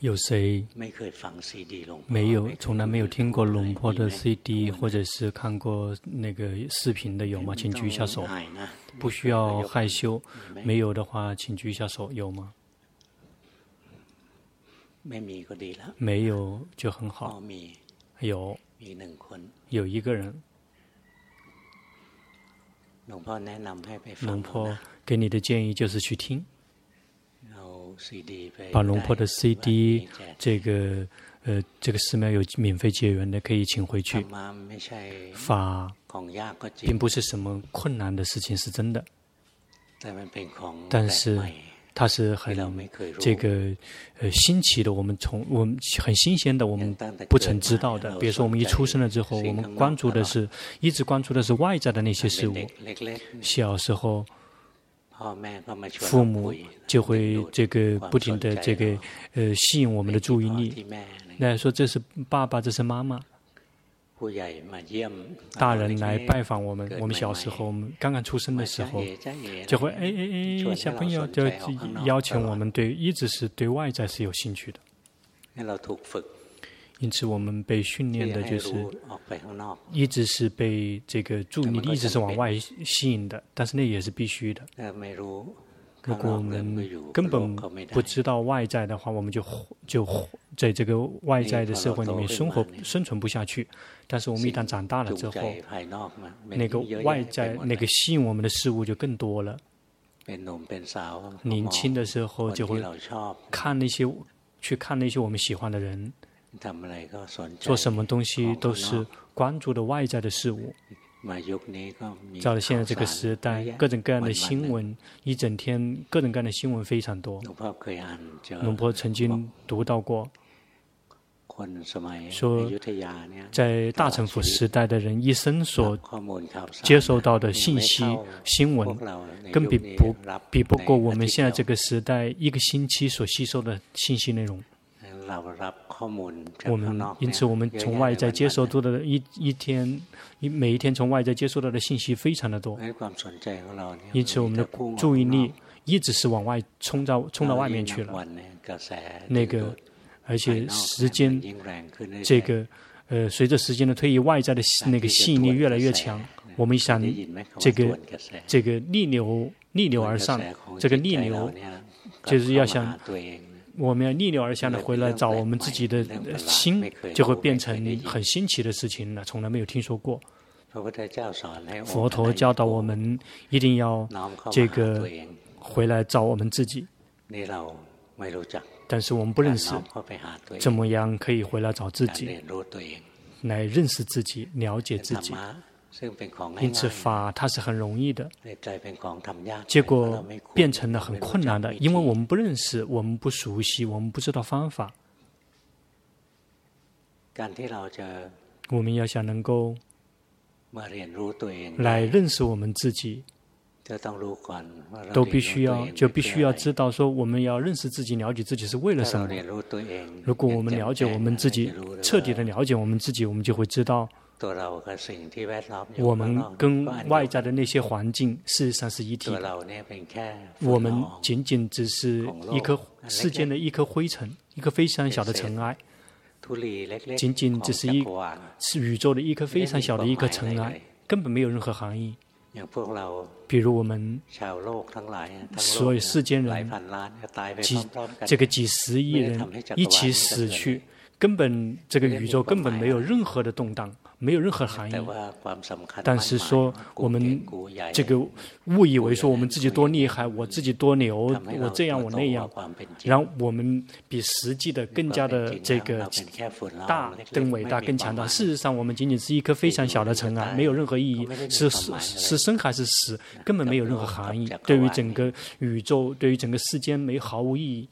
有谁没有从来没有听过龙婆的 CD，或者是看过那个视频的有吗？请举一下手，不需要害羞。没有的话，请举一下手，有吗？没有就很好。有，有一个人。龙婆给你的建议就是去听。把龙婆的 CD，这个呃，这个寺庙有免费结缘的，可以请回去。法并不是什么困难的事情，是真的。但是它是很这个呃新奇的，我们从我们很新鲜的，我们不曾知道的。比如说，我们一出生了之后，我们关注的是，一直关注的是外在的那些事物。小时候。父母就会这个不停的这个呃吸引我们的注意力，那说这是爸爸，这是妈妈，大人来拜访我们。我们小时候，我们刚刚出生的时候，就会哎哎哎，小朋友就邀请我们，对，一直是对外在是有兴趣的。因此，我们被训练的就是一直是被这个注意力一直是往外吸引的，但是那也是必须的。如果我们根本不知道外在的话，我们就就在这个外在的社会里面生活生存不下去。但是我们一旦长大了之后，那个外在那个吸引我们的事物就更多了。年轻的时候就会看那些去看那些我们喜欢的人。做什么东西都是关注的外在的事物。到了现在这个时代，各种各样的新闻，一整天各种各样的新闻非常多。龙婆曾经读到过，说在大乘府时代的人一生所接收到的信息、新闻，根本比不比不过我们现在这个时代一个星期所吸收的信息内容。我们因此，我们从外在接收到的一一天，一每一天从外在接收到的信息非常的多。因此，我们的注意力一直是往外冲到冲到外面去了。那个，而且时间，这个呃，随着时间的推移，外在的那个吸引力越来越强。我们想，这个这个逆流逆流而上，这个逆流就是要想。我们要逆流而下的回来找我们自己的心，就会变成很新奇的事情了，从来没有听说过。佛陀教导我们一定要这个回来找我们自己，但是我们不认识，怎么样可以回来找自己，来认识自己，了解自己。因此，法它是很容易的，结果变成了很困难的，因为我们不认识，我们不熟悉，我们不知道方法。我们要想能够来认识我们自己，都必须要就必须要知道说，我们要认识自己、了解自己是为了什么。如果我们了解我们自己，彻底的了解我们自己，我们就会知道。我们跟外在的那些环境事实上是一体的。我们仅仅只是一颗世间的一颗灰尘，一颗非常小的尘埃。仅仅只是一是宇宙的一颗非常小的一颗尘埃，根本没有任何含义。比如我们所有世间人几这个几十亿人一起死去，根本这个宇宙根本没有任何的动荡。没有任何含义，但是说我们这个误以为说我们自己多厉害，我自己多牛，我这样我那样，然后我们比实际的更加的这个大、更伟大、更强大。事实上，我们仅仅是一颗非常小的尘埃，没有任何意义，是是是生还是死，根本没有任何含义。对于整个宇宙，对于整个世间，没毫无意义。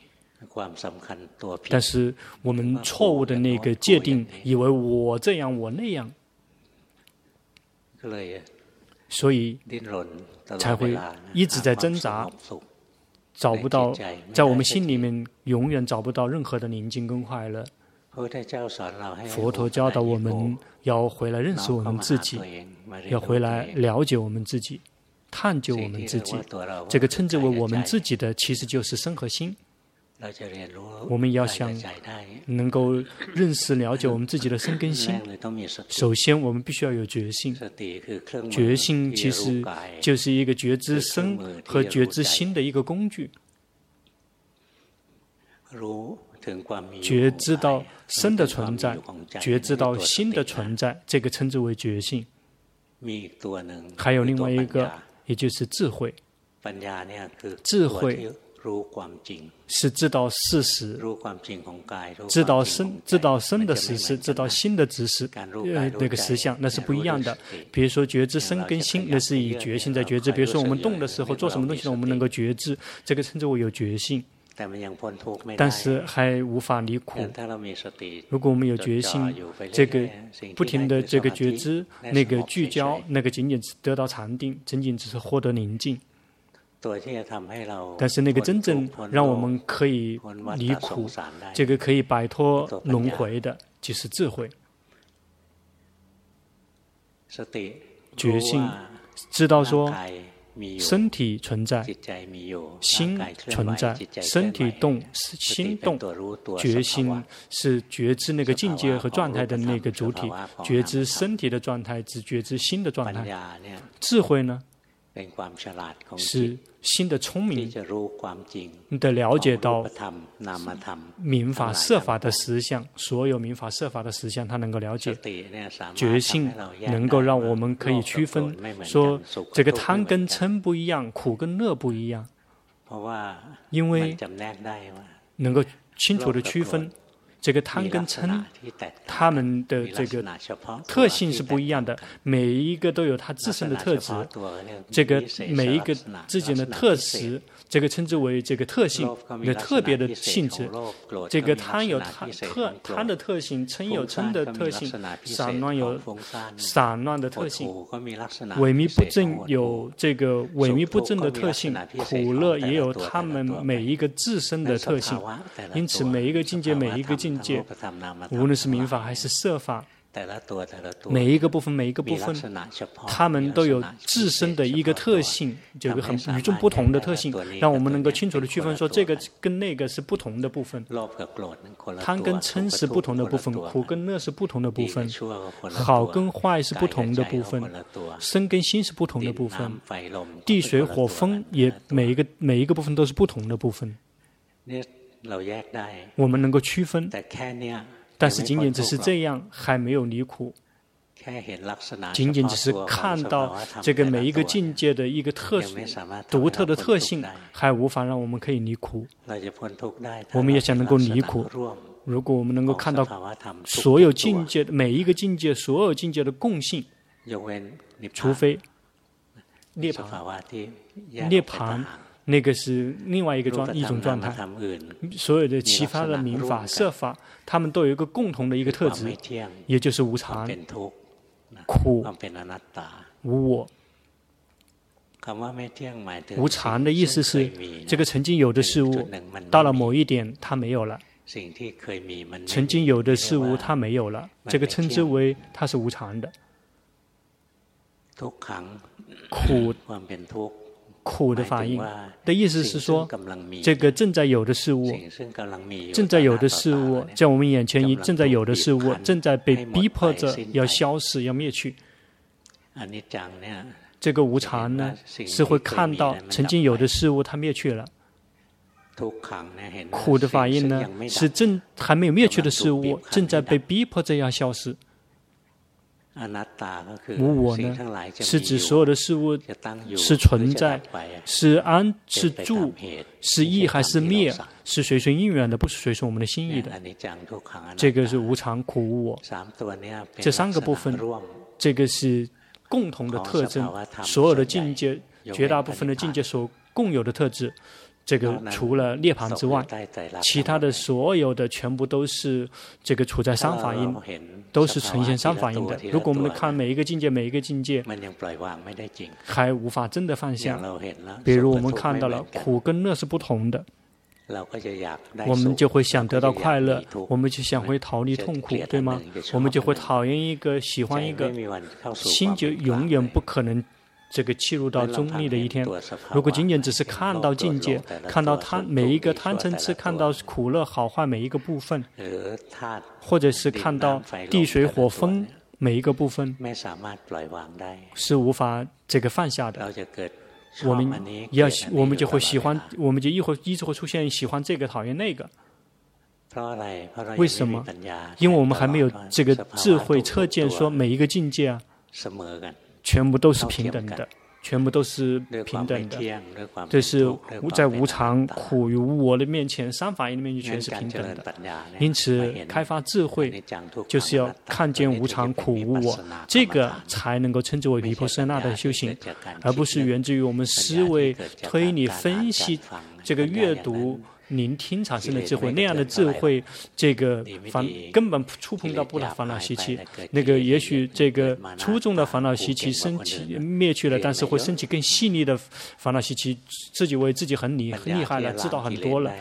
但是我们错误的那个界定，以为我这样我那样。所以才会一直在挣扎，找不到，在我们心里面永远找不到任何的宁静跟快乐。佛陀教导我们要回来认识我们自己，要回来了解我们自己，探究我们自己。这个称之为我们自己的，其实就是身和心。我们要想能够认识、了解我们自己的生跟心，首先我们必须要有觉性。觉性其实就是一个觉知身和觉知心的一个工具。觉知到身的存在，觉知到心的存在，这个称之为觉性。还有另外一个，也就是智慧。智慧。是知道事实，知道生，知道生的事实，知道心的知识，呃，那个实相，那是不一样的。比如说觉知生跟心，那是以觉性在觉知。比如说我们动的时候，做什么东西呢，我们能够觉知，这个称之为有觉性。但是还无法离苦。如果我们有觉性，这个不停的这个觉知，那个聚焦，那个仅仅是得到禅定，仅仅只是获得宁静。但是那个真正让我们可以离苦，这个可以摆脱轮回的，就是智慧。觉性知道说，身体存在，心存在，身体动，心动。觉心是觉知那个境界和状态的那个主体，觉知身体的状态，只觉知心的状态。智慧呢？是心的聪明，你得了解到民法设法的实相，所有民法设法的实相，他能够了解。觉性能够让我们可以区分，说这个贪跟嗔不一样，苦跟乐不一样，因为能够清楚的区分。这个贪跟嗔，他们的这个特性是不一样的，每一个都有它自身的特质。这个每一个自己的特质。这个称之为这个特性，有特别的性质。这个贪有贪特贪的特性，嗔有嗔的特性，散乱有散乱的特性，萎靡不振有这个萎靡不振的特性，苦乐也有他们每一个自身的特性。因此，每一个境界，每一个境界，无论是民法还是设法。每一个部分，每一个部分，他们都有自身的一个特性，就有个很与众不同的特性，让我们能够清楚的区分，说这个跟那个是不同的部分。贪跟嗔是不同的部分，苦跟乐是不同的部分，好跟坏是不同的部分，身跟心是不同的部分，地水火风也每一个每一个部分都是不同的部分。我们能够区分。但是仅仅只是这样，还没有离苦。仅仅只是看到这个每一个境界的一个特殊、独特的特性，还无法让我们可以离苦。我们也想能够离苦。如果我们能够看到所有境界的每一个境界、所有境界的共性，除非涅槃，涅槃。那个是另外一个状一种状态，所有的其他的民法设法，他们都有一个共同的一个特质，也就是无常、苦、无我。无常的意思是，这个曾经有的事物，到了某一点，它没有了；曾经有的事物，它没有了，这个称之为它是无常的。苦。苦的反应的意思是说，这个正在有的事物，正在有的事物，在我们眼前一正在有的事物，正在被逼迫着要消失、要灭去。这个无常呢，是会看到曾经有的事物它灭去了。苦的反应呢，是正还没有灭去的事物，正在被逼迫着要消失。无我呢，是指所有的事物是存在，是安是住，是意还是灭，是随顺因缘的，不是随顺我们的心意的。这个是无常、苦、无我。这三个部分，这个是共同的特征，所有的境界，绝大部分的境界所共有的特质。这个除了涅槃之外，其他的所有的全部都是这个处在三法印，都是呈现三法印的。如果我们看每一个境界，每一个境界还无法真的放下。比如我们看到了苦跟乐是不同的，我们就会想得到快乐，我们就想会逃离痛苦，对吗？我们就会讨厌一个，喜欢一个，心就永远不可能这个切入到中立的一天。如果仅仅只是看到境界，看到贪每一个贪嗔痴，看到苦乐好坏每一个部分，或者是看到地水火风每一个部分，是无法这个放下的。我们要，我们就会喜欢，我们就一会一直会出现喜欢这个讨厌那个。为什么？因为我们还没有这个智慧测见，说每一个境界啊，全部都是平等的，全部都是平等的。这是在无常、苦与无我的面前，三法印的面前全是平等的。因此，开发智慧就是要看见无常、苦、无我，这个才能够称之为毗婆舍那的修行，而不是源自于我们思维、推理、分析这个阅读。聆听产生的智慧，那样的智慧，这个烦根本触碰到不了烦恼习气。那个也许这个粗重的烦恼习气升起灭去了，但是会升起更细腻的烦恼习气，自己为自己很厉很厉害了，知道很多了。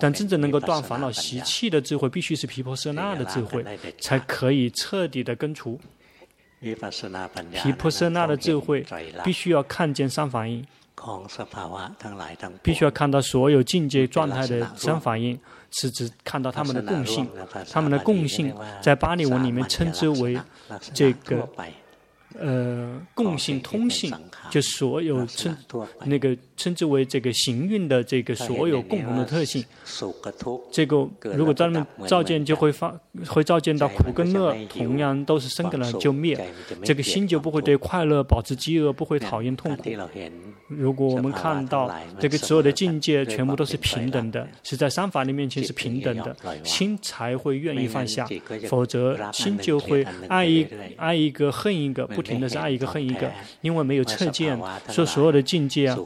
但真正能够断烦恼习气的智慧，必须是毗婆舍那的智慧，才可以彻底的根除。毗婆舍那的智慧，必须要看见三法印。必须要看到所有境界状态的三反应，是指看到他们的共性，他们的共性在巴利文里面称之为这个。呃，共性、通性，就所有称那个称之为这个行运的这个所有共同的特性。这个如果专门照见，就会发会照见到苦跟乐同样都是生的了就灭，这个心就不会对快乐保持饥饿，不会讨厌痛苦。如果我们看到这个所有的境界全部都是平等的，是在三法的面前是平等的，心才会愿意放下，否则心就会爱一爱一个恨一个不。停的是爱一个恨一个，因为没有测见，说所有的境界啊，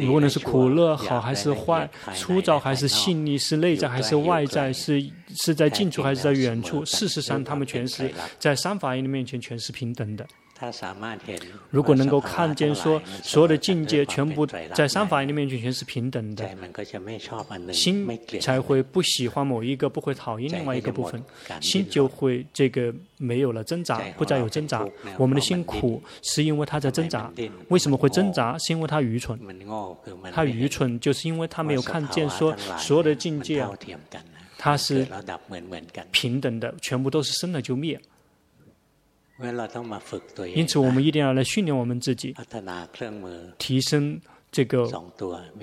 无论是苦乐好还是坏，粗糙还是细腻，是内在还是外在，是是在近处还是在远处，事实上他们全是在三法印的面前全是平等的。如果能够看见说所有的境界全部在三法印的面前全是平等的，心才会不喜欢某一个，不会讨厌另外一个部分，心就会这个没有了挣扎，不再有挣扎。我们的心苦是因为他在挣扎，为什么会挣扎？是因为他愚蠢，他愚蠢就是因为他没有看见说所有的境界，啊它是平等的，全部都是生了就灭。因此，我们一定要来训练我们自己，提升这个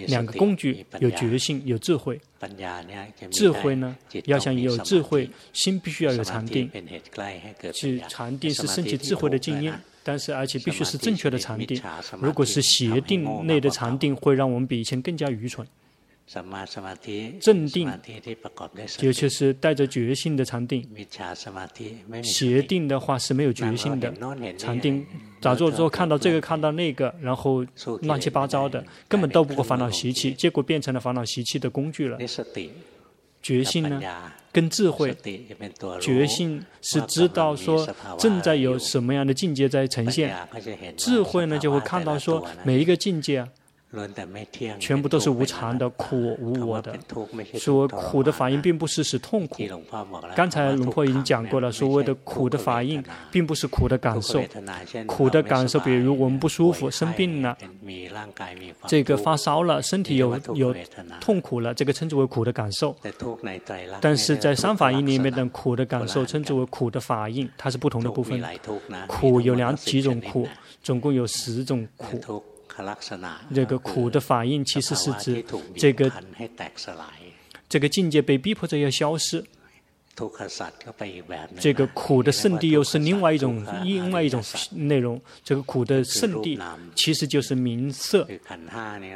两个工具：有决心，有智慧。智慧呢，要想有智慧，心必须要有禅定。是禅定是升起智慧的经验，但是而且必须是正确的禅定。如果是邪定类的禅定，会让我们比以前更加愚蠢。正定，尤其是带着决心的禅定。邪定的话是没有决心的禅定。打坐之后看到这个看到那个，然后乱七八糟的，根本斗不过烦恼习气，结果变成了烦恼习气的工具了。觉性呢，跟智慧，觉性是知道说正在有什么样的境界在呈现，智慧呢就会看到说每一个境界啊。全部都是无常的、苦无我的。所谓苦的反应并不是使痛苦。刚才龙婆已经讲过了，所谓的苦的反应，并不是苦的感受。苦的感受，比如我们不舒服、生病了，这个发烧了，身体有有痛苦了，这个称之为苦的感受。但是在三反应里面的苦的感受，称之为苦的反应，它是不同的部分。苦有两几种苦，总共有十种苦。这个苦的反应其实是指这个这个境界被逼迫着要消失。这个苦的圣地又是另外一种另外一种内容。这个苦的圣地其实就是名色，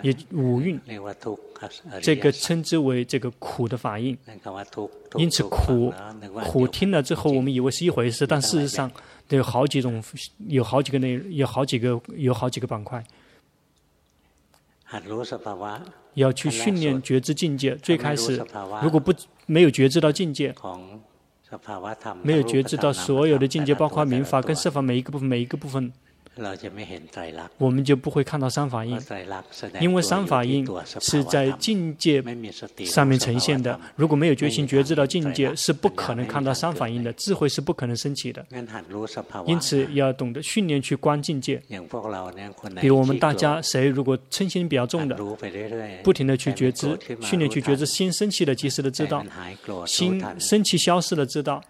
也五蕴。这个称之为这个苦的反应。因此苦苦听了之后，我们以为是一回事，但事实上有好几种，有好几个内容，有好几个有好几个板块。要去训练觉知境界。最开始，如果不没有觉知到境界，没有觉知到所有的境界，包括民法跟色法每一个部分，每一个部分我们就不会看到三法印，因为三法印是在境界上面呈现的。如果没有觉醒觉知到境界，是不可能看到三法印的，智慧是不可能升起的。因此，要懂得训练去观境界。比如我们大家，谁如果嗔心比较重的，不停的去觉知，训练去觉知，心升起的，及时的知道；心升起消失的，知道。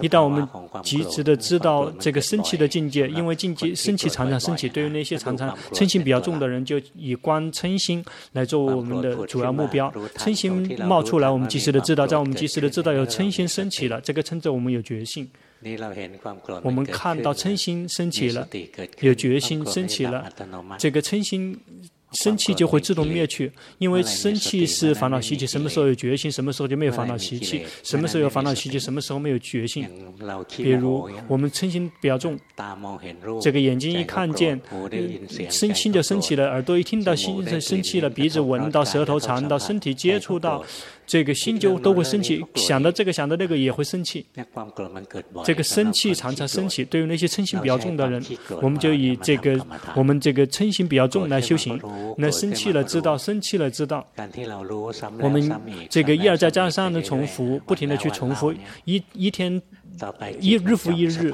一旦我们及时的知道这个升起的境界，因为境界升起常常升起，对于那些常常嗔心比较重的人，就以观嗔心来做我们的主要目标。嗔心冒出来，我们及时的知道，在我们及时的知道有嗔心升起了，这个称之我们有觉性。我们看到嗔心升起了，有决心升起了，这个嗔心。生气就会自动灭去，因为生气是烦恼习气。什么时候有决心，什么时候就没有烦恼习气；什么时候有烦恼习气，什么时候没有决心。比如我们嗔心比较重，这个眼睛一看见，生心就升起了；耳朵一听到心就生气了；鼻子闻到，舌头尝到，身体接触到。这个心就都会生气，想到这个想到那个也会生气。这个生气常常生气，对于那些嗔心比较重的人，我们就以这个我们这个嗔心比较重来修行。那生气了知道，生气了知道。我们这个一而再再而三的重复，不停的去重复，一一天。一日复一日，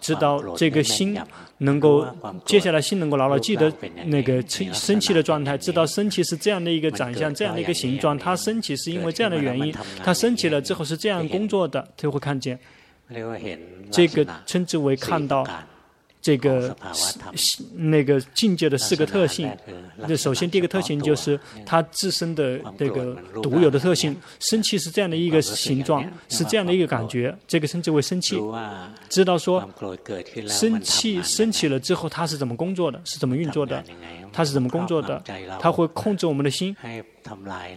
直到这个心能够，接下来心能够牢牢记得那个生生气的状态，知道生气是这样的一个长相，这样的一个形状，它生气是因为这样的原因，它生气了之后是这样工作的，就会看见，这个称之为看到。这个那个境界的四个特性，那首先第一个特性就是它自身的这个独有的特性。生气是这样的一个形状，是这样的一个感觉，这个称之为生气。知道说生气升起了之后，它是怎么工作的，是怎么运作的，它是怎么工作的，它会控制我们的心，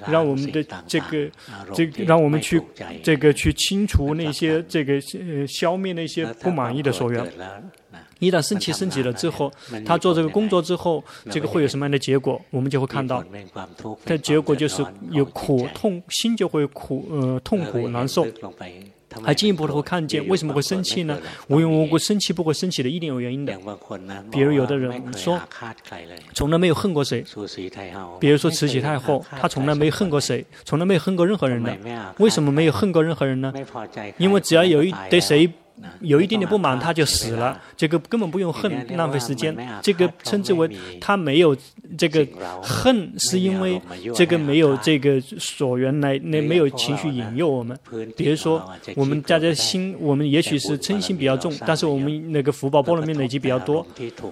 让我们的这个这个让我们去这个去清除那些这个呃消灭那些不满意的所缘。一旦生气升级了之后，他做这个工作之后，这个会有什么样的结果？我们就会看到，这结果就是有苦痛，心就会苦呃痛苦难受。还进一步的会看见为什么会生气呢？无缘无故生气不会生气的，一定有原因的。比如有的人说，从来没有恨过谁，比如说慈禧太后，她从来没有恨过谁，从来没有恨过任何人的。为什么没有恨过任何人呢？因为只要有一对谁。有一点点不满，他就死了。这个根本不用恨，浪费时间。这个称之为他没有这个恨，是因为这个没有这个所缘来，那没有情绪引诱我们。比如说，我们大家心，我们也许是嗔心比较重，但是我们那个福报波罗蜜累积比较多，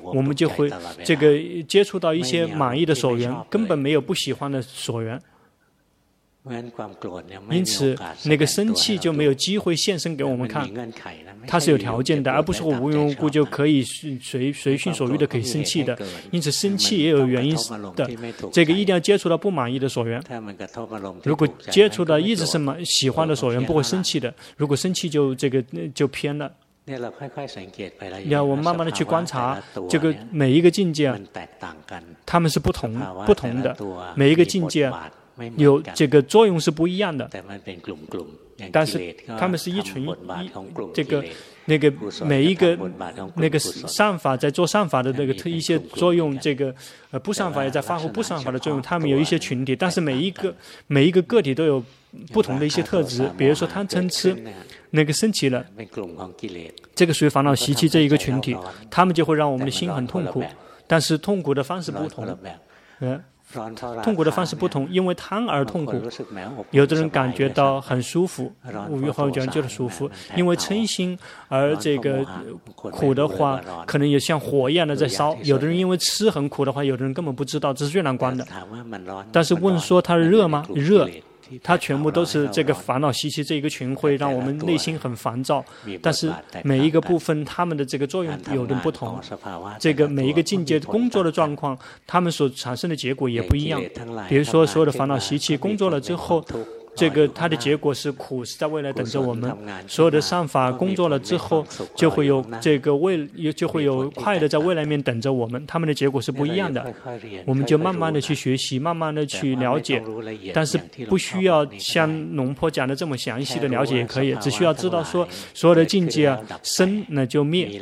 我们就会这个接触到一些满意的所缘，根本没有不喜欢的所缘。因此，那个生气就没有机会现身给我们看，它是有条件的，而不是我无缘无故就可以随随心所欲的可以生气的。因此，生气也有原因的。这个一定要接触到不满意的所缘。如果接触到一直是满喜欢的所缘，不会生气的。如果生气就这个就偏了。要我们慢慢的去观察这个每一个境界，他们是不同不同的，每一个境界。有这个作用是不一样的，但是他们是一群一这个那个每一个那个善法在做善法的那个特一些作用，这个呃不善法也在发挥不善法的作用。他们有一些群体，但是每一个每一个个体都有不同的一些特质。比如说贪嗔痴，那个升起了，这个属于烦恼习气这一个群体，他们就会让我们的心很痛苦，但是痛苦的方式不同，嗯。痛苦的方式不同，因为贪而痛苦。有的人感觉到很舒服，五欲好觉就是舒服。因为嗔心而这个苦的话，可能也像火一样的在烧。有的人因为吃很苦的话，有的人根本不知道这是最难关的。但是问说它是热吗？热。它全部都是这个烦恼习气这一个群，会让我们内心很烦躁。但是每一个部分，他们的这个作用有的不同。这个每一个境界工作的状况，他们所产生的结果也不一样。比如说，所有的烦恼习气工作了之后，这个它的结果是苦，是在未来等着我们。所有的善法工作了之后，就会有这个未，就会有快乐在未来面等着我们。他们的结果是不一样的。我们就慢慢的去学习，慢慢的去了解，但是不需要像龙坡讲的这么详细的了解也可以，只需要知道说所有的境界啊，生那就灭，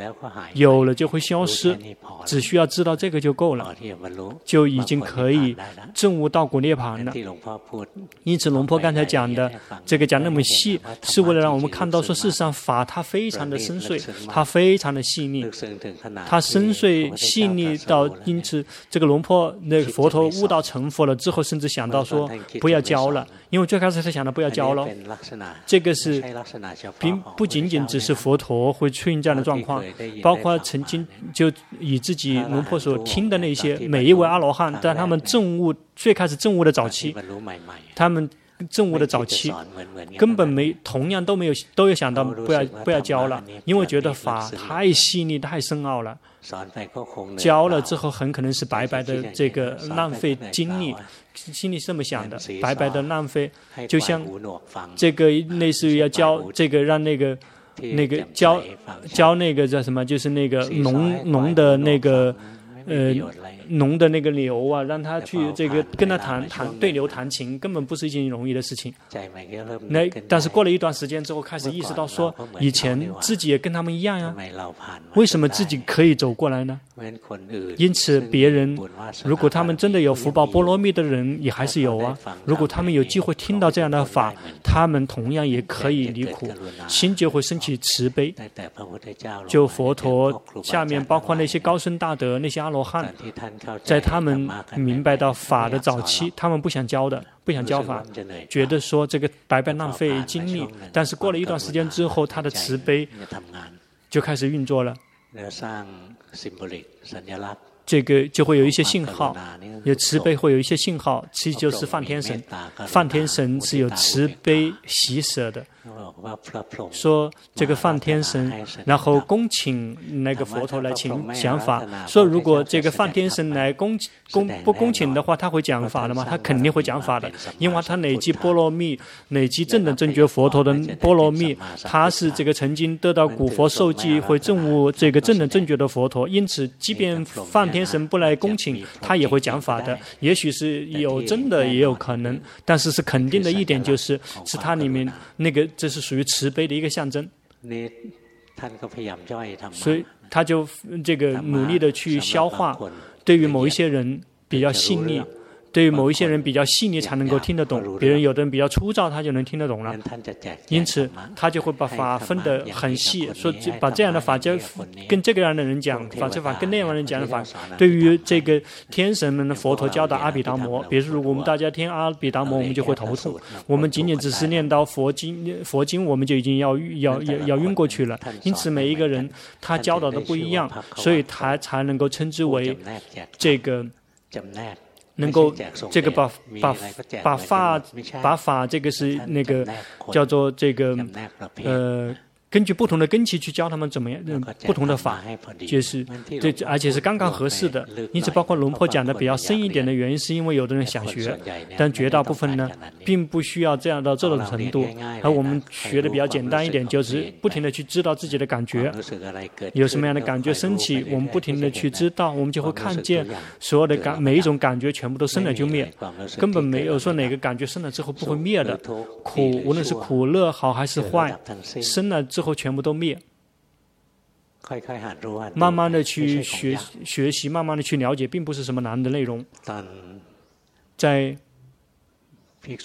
有了就会消失，只需要知道这个就够了，就已经可以证悟道果涅槃了。因此龙坡刚才讲的这个讲那么细，是为了让我们看到说，事实上法它非常的深邃，它非常的细腻，它深邃细腻到，因此这个龙婆那个佛陀悟道成佛了之后，甚至想到说不要教了，因为最开始他想到不要教了，这个是并不仅仅只是佛陀会出现这样的状况，包括曾经就以自己龙婆所听的那些每一位阿罗汉，在他们证悟最开始证悟的早期，他们。证悟的早期，根本没同样都没有都有想到不要不要教了，因为觉得法太细腻太深奥了，教了之后很可能是白白的这个浪费精力，心里是这么想的，白白的浪费，就像这个类似于要教这个让那个那个教教那个叫什么，就是那个农农的那个呃。农的那个牛啊，让他去这个跟他谈谈对牛弹琴，根本不是一件容易的事情。那但是过了一段时间之后，开始意识到说，以前自己也跟他们一样呀，为什么自己可以走过来呢？因此，别人如果他们真的有福报波罗蜜的人，也还是有啊。如果他们有机会听到这样的法，他们同样也可以离苦，心就会升起慈悲。就佛陀下面包括那些高僧大德，那些阿罗汉。在他们明白到法的早期，他们不想教的，不想教法，觉得说这个白白浪费精力。但是过了一段时间之后，他的慈悲就开始运作了。这个就会有一些信号，有慈悲会有一些信号，其实就是梵天神。梵天神是有慈悲喜舍的。说这个梵天神，然后恭请那个佛陀来请讲法。说如果这个梵天神来恭恭不恭请的话，他会讲法的吗？他肯定会讲法的，因为他累积波罗蜜，累积正等正觉佛陀的波罗蜜，他是这个曾经得到古佛授记，会证悟这个正等正觉的佛陀。因此，即便梵天神不来恭请，他也会讲法的。也许是有真的，也有可能，但是是肯定的一点就是，是他里面那个。这是属于慈悲的一个象征，所以他就这个努力的去消化，对于某一些人比较细腻。对于某一些人比较细腻才能够听得懂，别人有的人比较粗糙，他就能听得懂了。因此，他就会把法分得很细，说把这样的法教跟这个样的人讲，法这法跟那样的人讲的法。对于这个天神们的佛陀教导阿毗达摩，比如说我们大家听阿毗达摩，我们就会头痛。我们仅仅只是念到佛经，佛经我们就已经要要要要晕过去了。因此，每一个人他教导的不一样，所以他才能够称之为这个。能够这个把把把法把法这个是那个叫做这个呃。根据不同的根器去教他们怎么样，不同的法，就是对，而且是刚刚合适的。因此，包括龙婆讲的比较深一点的原因，是因为有的人想学，但绝大部分呢，并不需要这样到这种程度。而我们学的比较简单一点，就是不停的去知道自己的感觉，有什么样的感觉升起，我们不停的去知道，我们就会看见所有的感，每一种感觉全部都生了就灭，根本没有说哪个感觉生了之后不会灭的。苦，无论是苦乐好还是坏，生了之后。后全部都灭，慢慢的去学学习，慢慢的去了解，并不是什么难的内容。在比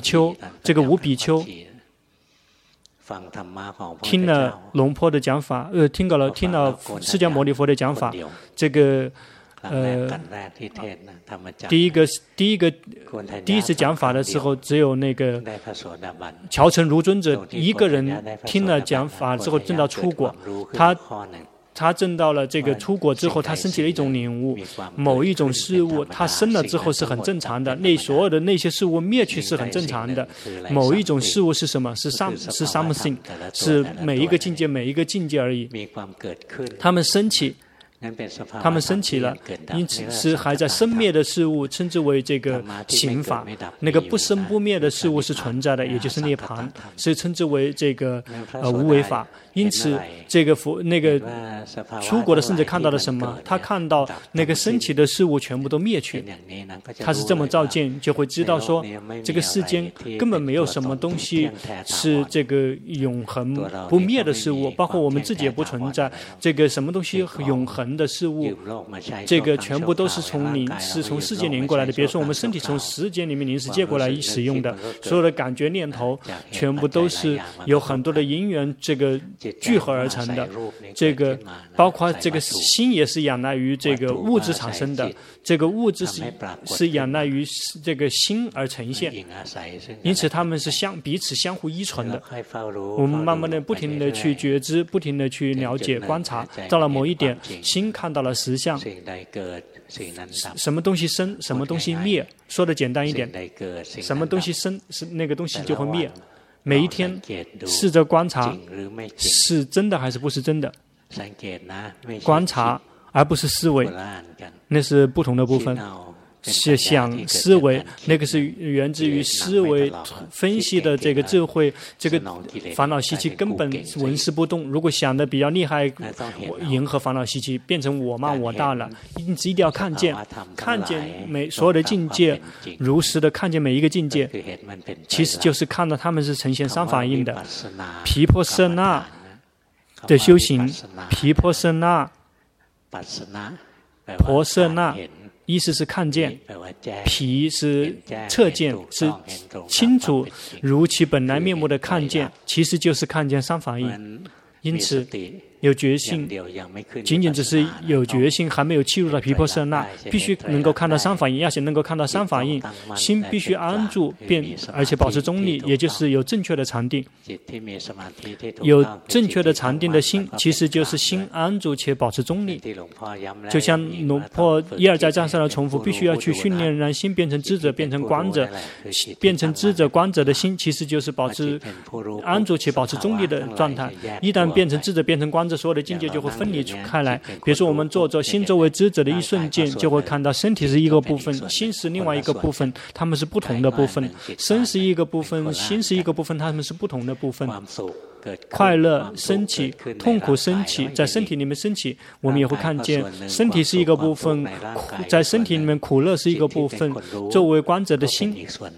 丘，这个五比丘听了龙坡的讲法，呃，听到了听了释迦牟尼佛的讲法，这个。呃，第一个第一个第一次讲法的时候，只有那个乔成如尊者一个人听了讲法之后证到出果。他他证到了这个出果之后，他升起了一种领悟：某一种事物他生了之后是很正常的，那所有的那些事物灭去是很正常的。某一种事物是什么？是 some 是 something，是每一个境界每一个境界而已。他们升起。他们升起了，因此是还在生灭的事物，称之为这个刑法；那个不生不灭的事物是存在的，也就是涅槃，所以称之为这个呃无为法。因此，这个佛那个出国的圣者看到了什么？他看到那个升起的事物全部都灭去，他是这么照见，就会知道说，这个世间根本没有什么东西是这个永恒不灭的事物，包括我们自己也不存在。这个什么东西永恒的事物，这个全部都是从灵是从世界灵过来的。比如说，我们身体从时间里面临时借过来使用的，所有的感觉念头，全部都是有很多的因缘这个聚合而成的。这个包括这个心也是仰赖于这个物质产生的，这个物质是是仰赖于这个心而呈现。因此，他们是相彼此相互依存的。我们慢慢的、不停的去觉知，不停的去了解、观察，到了某一点，心看到了实相。什么东西生，什么东西灭。说的简单一点，什么东西生，是那个东西就会灭。每一天试着观察，是真的还是不是真的？观察而不是思维，那是不同的部分。是想思维，那个是源自于思维分析的这个智慧，这个烦恼习气根本纹丝不动。如果想的比较厉害，迎合烦恼习气，变成我慢我大了。因此一定要看见，看见每所有的境界，如实的看见每一个境界，其实就是看到他们是呈现三反应的。毗婆舍那的修行，毗婆舍那，婆舍那。意思是看见，皮是侧见，是清楚如其本来面目的看见，其实就是看见三法印。因此。有决心，仅仅只是有决心，还没有进入到皮婆舍那，必须能够看到三反应。要想能够看到三反应，心必须安住，并而且保持中立，也就是有正确的禅定。有正确的禅定的心，其实就是心安住且保持中立。就像龙婆一而再、再三的重复，必须要去训练让心变成智者，变成观者，变成智者观者的心，其实就是保持安住且保持中立的状态。一旦变成智者，变成观者。这所有的境界就会分离出开来。比如说，我们做着，心作为知者的一瞬间，就会看到身体是一个部分，心是另外一个部分，他们是不同的部分。身是一个部分，心是一个部分，他们是不同的部分。快乐升起，痛苦升起，在身体里面升起，我们也会看见身体是一个部分，在身体里面苦乐是一个部分。作为观者的心，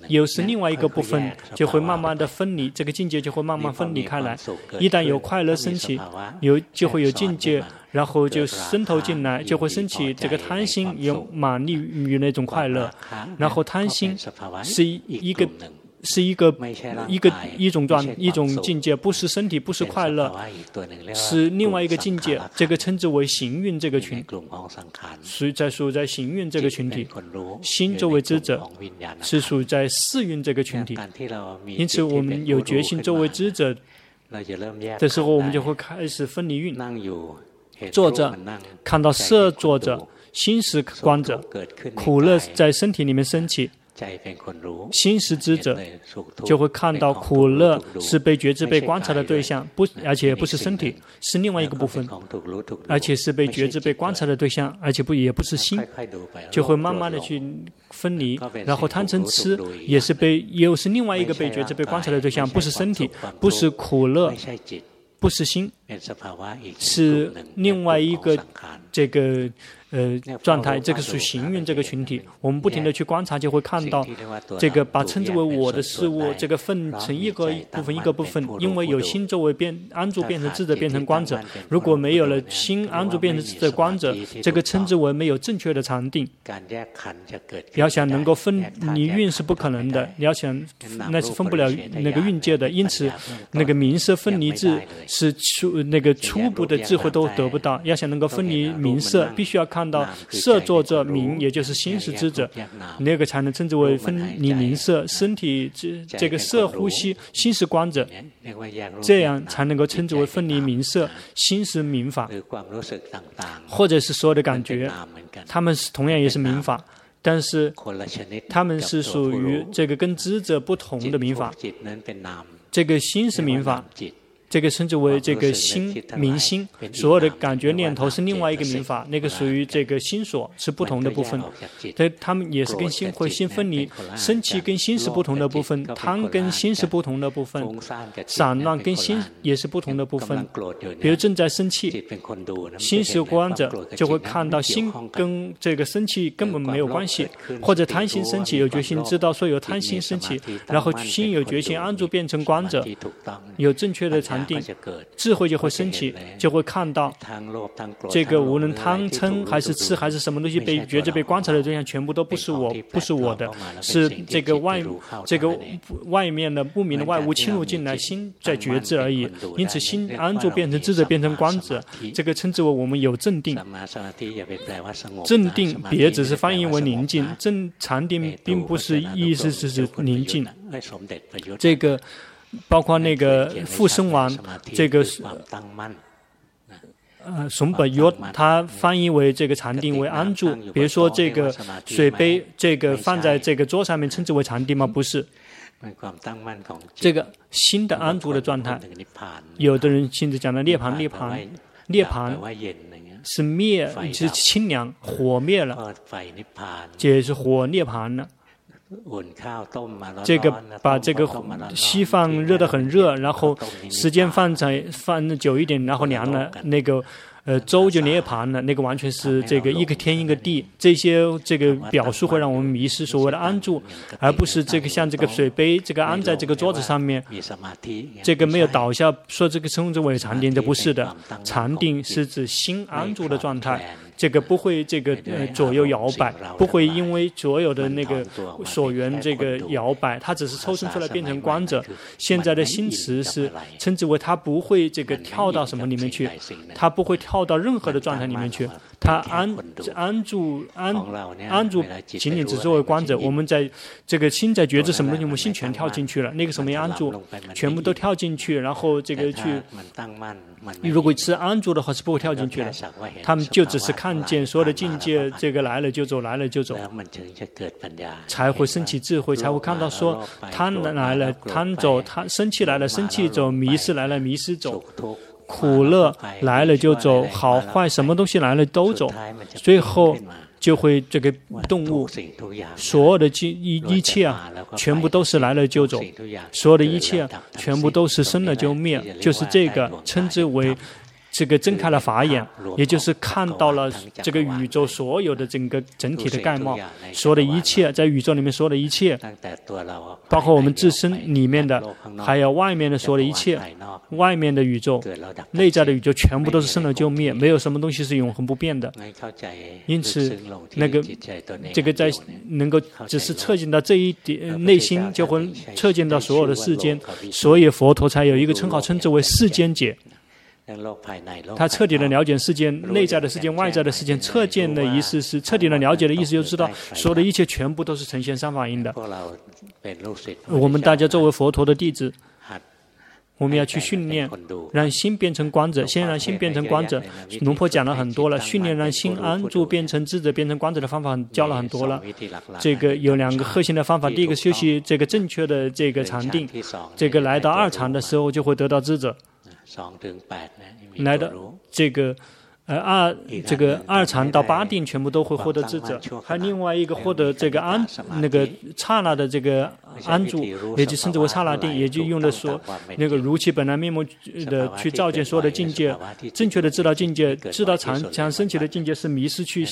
又是另外一个部分，就会慢慢的分离，这个境界就会慢慢分离开来。一旦有快乐升起，有就会有境界，然后就渗透进来，就会升起这个贪心，有满利于那种快乐，然后贪心是一个。是一个一个一种状一种境界，不是身体，不是快乐，是另外一个境界。这个称之为行运这个群，属于在属于在行运这个群体。心作为知者，是属于在识蕴这个群体。因此，我们有决心作为知者的时候，我们就会开始分离运。坐着看到色，坐着心是观者，苦乐在身体里面升起。心识知者就会看到苦乐是被觉知、被观察的对象，不，而且不是身体，是另外一个部分，而且是被觉知、被观察的对象，而且不也不是心，就会慢慢的去分离。然后贪嗔痴也是被，又是另外一个被觉知、被观察的对象，不是身体，不是苦乐，不是心，是另外一个这个。呃，状态，这个属行运这个群体，我们不停的去观察，就会看到这个把称之为我的事物，这个分成一个部分一个部分，因为有心作为变安住变成智者变成光者，如果没有了心安住变成智者光者，这个称之为没有正确的禅定。要想能够分离运是不可能的，你要想那是分不了那个运界的，因此那个名色分离智是初那个初步的智慧都得不到，要想能够分离名色，必须要看。看到色作者明，也就是心识知者，那个才能称之为分离名色。身体这这个色呼吸，心识观者，这样才能够称之为分离明色，心识明法，或者是所有的感觉，他们是同样也是明法，但是他们是属于这个跟知者不同的民法。这个心是民法。这个称之为这个心明心，所有的感觉念头是另外一个名法，那个属于这个心所是不同的部分。对，他们也是跟心会心分离，生气跟心是不同的部分，贪跟心是不同的部分，散乱跟心也是不同的部分。比如正在生气，心是观者，就会看到心跟这个生气根本没有关系，或者贪心生气有决心知道说有贪心生气，然后心有决心安住变成观者，有正确的禅。定智慧就会升起，就会看到这个无论贪嗔还是痴还是什么东西被觉知被观察的对象，全部都不是我，不是我的，是这个外这个外面的不明的外物侵入进来，心在觉知而已。因此，心安住变成智者，变成观者，这个称之为我们有正定。正定别只是翻译为宁静，正禅定并不是意思是指宁静。这个。包括那个复生王，这个呃松本约，他翻译为这个禅定为安住。比如说这个水杯，这个放在这个桌上面，称之为禅定吗？不是。这个新的安住的状态，有的人甚至讲的涅槃，涅槃，涅槃是灭，是清凉，火灭了，这是火涅槃了。这个把这个稀饭热得很热，然后时间放在放久一点，然后凉了，那个呃粥就涅槃了。那个完全是这个一个天一个地，这些这个表述会让我们迷失所谓的安住，而不是这个像这个水杯这个安在这个桌子上面，这个没有倒下，说这个称之为禅定，这不是的。禅定是指心安住的状态。这个不会这个呃左右摇摆，不会因为所有的那个所缘这个摇摆，它只是抽身出来变成观者。现在的新词是称之为它不会这个跳到什么里面去，它不会跳到任何的状态里面去。他安安住安安住，仅仅只作为观者。我们在这个心在觉知什么东西，我们心全跳进去了。那个什么安住，全部都跳进去，然后这个去。如果是安住的话，是不会跳进去的。他们就只是看见所有的境界，这个来了就走，来了就走，才会升起智慧，才会看到说贪来了贪走，贪生气来了生气走，迷失来了迷失走。苦乐来了就走，好坏什么东西来了都走，最后就会这个动物，所有的一一切啊，全部都是来了就走，所有的一切全部都是生了就灭，就是这个称之为。这个睁开了法眼，也就是看到了这个宇宙所有的整个整体的概貌，所有的一切在宇宙里面所有的一切，包括我们自身里面的，还有外面的所有的一切，外面的宇宙、内在的宇宙，全部都是生了就灭，没有什么东西是永恒不变的。因此，那个这个在能够只是测见到这一点，内心就会测见到所有的世间，所以佛陀才有一个称号，称之为世间解。他彻底的了解世间，内在的世界、外在的世界，彻见的意思是彻底的了解的意思，就知道所有的一切全部都是呈现三法印的。我们大家作为佛陀的弟子，我们要去训练，让心变成观者，先让心变成观者。龙婆讲了很多了，训练让心安住变成智者、变成观者的方法教了很多了。这个有两个核心的方法，第一个修习这个正确的这个禅定，这个来到二禅的时候就会得到智者。来的这个。呃，二这个二禅到八定全部都会获得智者，还有另外一个获得这个安那个刹那的这个安住，也就称之为刹那定，也就用的说那个如其本来面目的去照见所有的境界，正确的知道境界，知道禅禅升起的境界是迷失去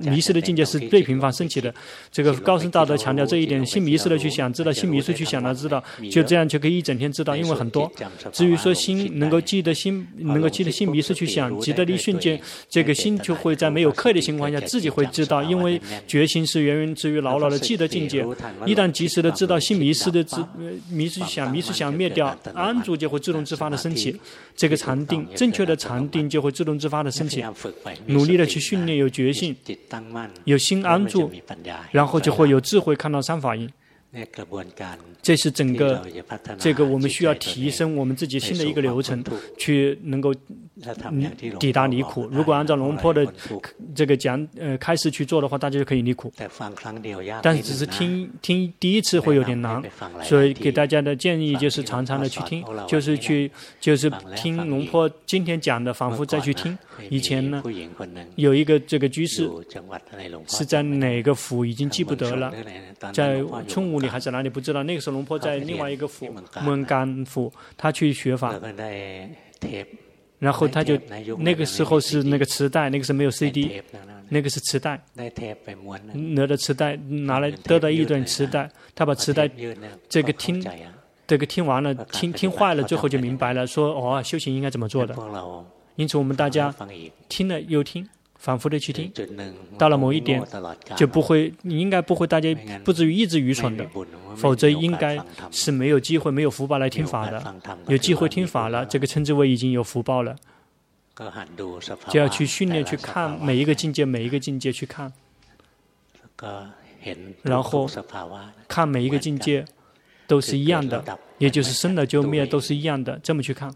迷失的境界是最平凡升起的。这个高僧大德强调这一点，心迷失了去想知道，心迷失去想了知道，就这样就可以一整天知道，因为很多。至于说心能够记得心能够记得心迷失去想，记得的一瞬间。这个心就会在没有刻意的情况下，自己会知道，因为觉心是源于自于牢牢的记得境界。一旦及时的知道心迷失的自迷失想迷失想灭掉，安住就会自动自发的升起。这个禅定正确的禅定就会自动自发的升起。努力的去训练有决心，有心安住，然后就会有智慧看到三法印。这是整个这个我们需要提升我们自己新的一个流程，去能够抵达离苦。如果按照龙坡的这个讲呃开始去做的话，大家就可以离苦。但是只是听听第一次会有点难，所以给大家的建议就是常常的去听，就是去就是听龙坡今天讲的，反复再去听。以前呢，有一个这个居士是在哪个府已经记不得了，在春武里还是哪里不知道。那个时候龙坡在另外一个府蒙干府，他去学法，然后他就那个时候是那个磁带，那个是没有 CD，那个是磁带，拿着磁带拿来得到一段磁带，他把磁带这个听这个听完了，听听坏了，最后就明白了，说哦，修行应该怎么做的。因此，我们大家听了又听，反复的去听，到了某一点，就不会，你应该不会，大家不至于一直愚蠢的，否则应该是没有机会、没有福报来听法的。有机会听法了，这个称之为已经有福报了，就要去训练，去看每一个境界，每一个境界去看，然后看每一个境界都是一样的，也就是生了就灭，都是一样的，这么去看。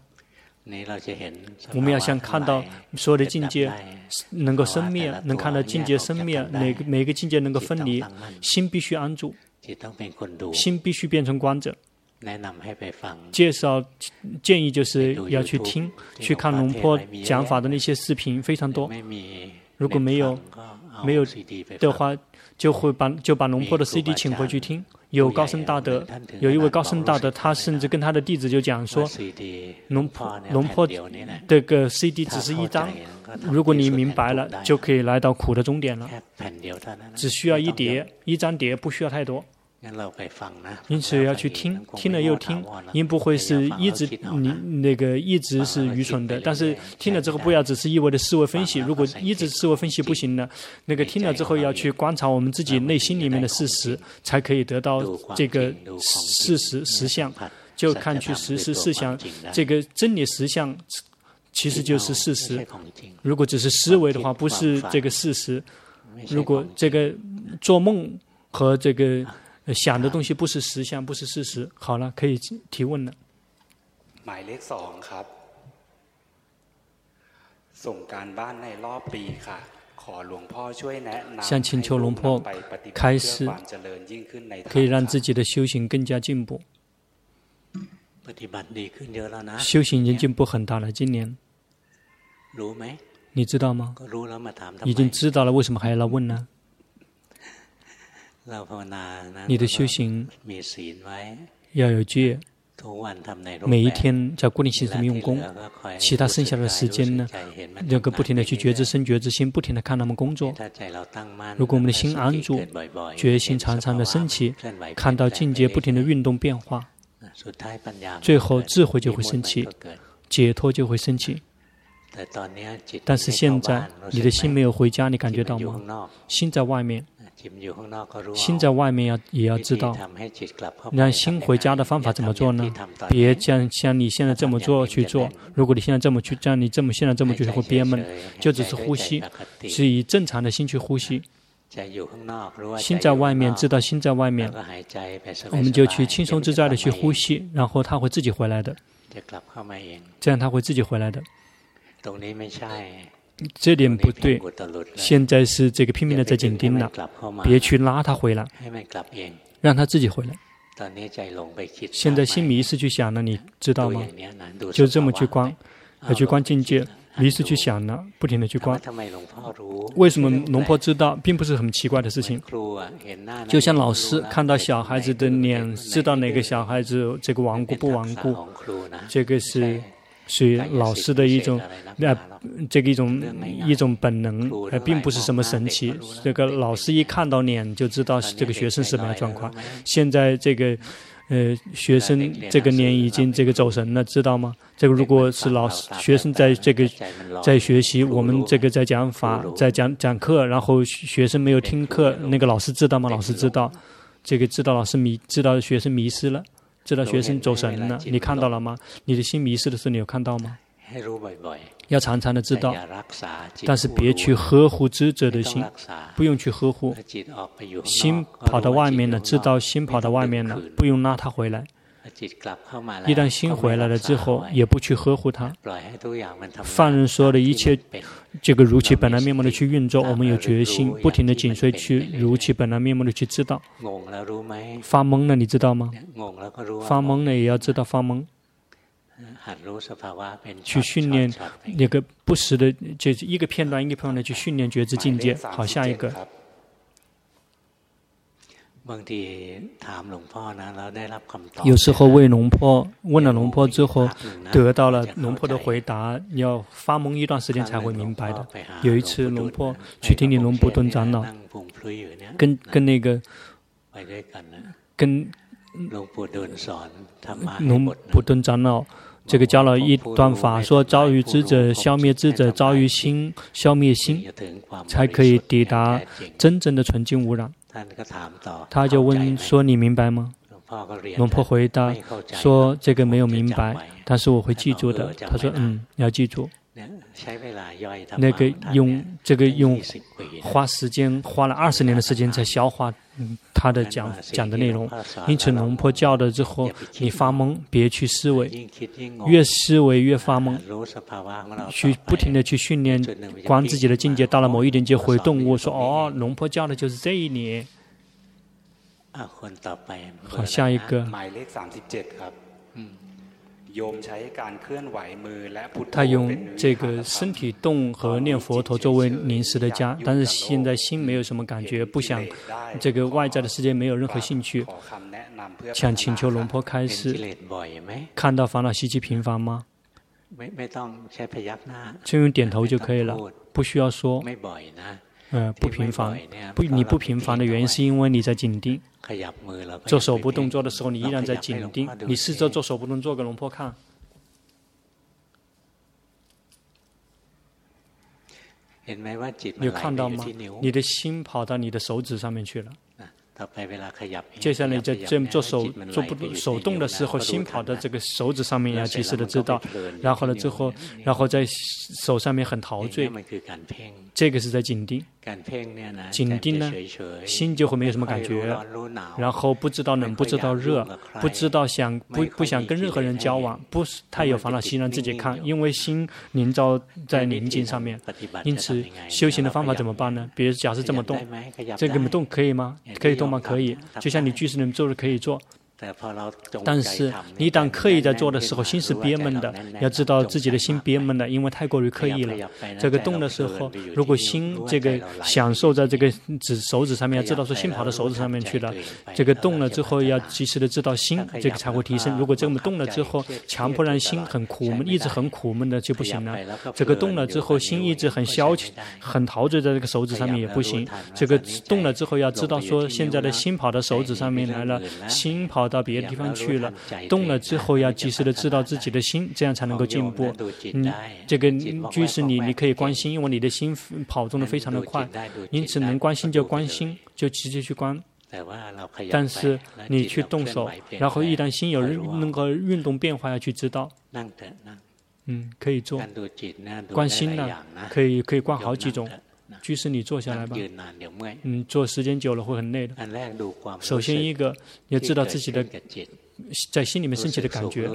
我们要想看到所有的境界能够生灭，能看到境界生灭，每个每个境界能够分离，心必须安住，心必须变成观者。介绍建议就是要去听，去看龙坡讲法的那些视频非常多。如果没有没有的话，就会把就把龙坡的 CD 请回去听。有高僧大德，有一位高僧大德，他甚至跟他的弟子就讲说，龙坡龙坡这个 CD 只是一张，如果你明白了，就可以来到苦的终点了，只需要一碟，一张碟，不需要太多。因此要去听，听了又听，因不会是一直你那个一直是愚蠢的。但是听了之后，不要只是一味的思维分析。如果一直思维分析不行呢，那个听了之后要去观察我们自己内心里面的事实，才可以得到这个事实实相。就看去实施事相，这个真理实相其实就是事实。如果只是思维的话，不是这个事实。如果这个做梦和这个。想的东西不是实相，不是事实。好了，可以提问了。หมายเลขสองครับส่งการบ้านในรอบปีค่ะขอหลวงพ่อช่วยแนะนำ向请求龙婆开示，可以让自己的修行更加进步。修行已经进步很大了，今年。你知道吗？已经知道了，为什么还要来问呢？ 你的修行要有戒，每一天在固定形式用功，其他剩下的时间呢，那个不停的去觉知身、觉知心，不停的看他们工作。如果我们的心安住，决心常常的升起，看到境界不停的运动变化，最后智慧就会升起，解脱就会升起。但是现在你的心没有回家，你感觉到吗？心在外面。心在外面要也要知道，让心回家的方法怎么做呢？别像像你现在这么做去做。如果你现在这么去，像你这么现在这么去会憋闷，就只是呼吸，是以正常的心去呼吸。心在外面，知道心在外面，我们就去轻松自在的去呼吸，然后他会自己回来的。这样他会自己回来的。这点不对，现在是这个拼命的在紧盯了，别去拉他回来，让他自己回来。现在心迷失去想了，你知道吗？就这么去观，要去观境界，迷失去想了，不停的去观。为什么龙婆知道，并不是很奇怪的事情。就像老师看到小孩子的脸，知道哪个小孩子这个顽固不顽固，这个是。属于老师的一种，呃，这个一种一种本能，呃，并不是什么神奇。这个老师一看到脸就知道这个学生什么样状况。现在这个，呃，学生这个脸已经这个走神了，知道吗？这个如果是老师学生在这个在学习，我们这个在讲法，在讲讲课，然后学生没有听课，那个老师知道吗？老师知道，这个知道老师迷，知道学生迷失了。知道学生走神了，你看到了吗？你的心迷失的时候，你有看到吗？要常常的知道，但是别去呵护知者的心，不用去呵护。心跑到外面了，知道心跑到外面了，不用拉他回来。一旦心回来了之后，也不去呵护它，放任所有的一切，这个如其本来面目的去运作。我们有决心，不停的紧随去如其本来面目的去知道。发懵了，你知道吗？发懵了也要知道发懵。去训练那个不时的，就是一个片段一个片段的去训练觉知境界。好，下一个。有时候问龙婆，问了龙婆之后，得到了龙婆的回答，要发懵一段时间才会明白的。有一次，龙婆去听你龙婆顿长老，跟跟那个，跟龙婆顿长老。这个教了一段法，说遭遇智者消灭智者，遭遇心消灭心，才可以抵达真正的纯净无染。他就问说：“你明白吗？”龙婆回答说：“这个没有明白，但是我会记住的。”他说：“嗯，要记住。”那个用这个用花时间花了二十年的时间才消化他的讲讲的内容，因此龙婆教的之后，你发懵，别去思维，越思维越发懵，去不停的去训练观自己的境界，到了某一点就回顿悟，说哦，龙婆教的就是这一年。好，下一个。他用这个身体动和念佛陀作为临时的家，但是现在心没有什么感觉，不想这个外在的世界没有任何兴趣，想请求龙婆开示，看到烦恼习气频繁吗？就用点头就可以了，不需要说。呃，不频繁，不，你不频繁的原因是因为你在紧盯。做手部动作的时候，你依然在紧盯。你试着做手部动作给龙婆看，有看到吗？你的心跑到你的手指上面去了。接下来在这做手做不手动的时候，心跑到这个手指上面，要及时的知道。然后呢，之后，然后在手上面很陶醉，这个是在紧盯。紧盯呢，心就会没有什么感觉，然后不知道冷，不知道热，不知道想不不想跟任何人交往，不是太有烦恼心让自己看，因为心凝照在宁静上面。因此，修行的方法怎么办呢？比如假设这么动，这个动可以吗？可以动吗？可以，就像你居士能做的可以做。但是，一旦刻意在做的时候，心是憋闷的。要知道自己的心憋闷的，因为太过于刻意了。这个动的时候，如果心这个享受在这个指手指上面，要知道说心跑到手指上面去了。这个动了之后，要及时的知道心，这个才会提升。如果这么动了之后，强迫让心很苦闷，一直很苦闷的就不行了。这个动了之后，心一直很消极、很陶醉在这个手指上面也不行。这个动了之后，要知道说现在的心跑到手指上面来了，心跑。到别的地方去了，动了之后要及时的知道自己的心，这样才能够进步。嗯，这个居士你你可以关心，因为你的心跑动的非常的快，因此能关心就关心，就直接去关。但是你去动手，然后一旦心有那个运动变化，要去知道。嗯，可以做关心呢，可以可以关好几种。居士，你坐下来吧。嗯，坐时间久了会很累的。首先一个，要知道自己的在心里面升起的感觉，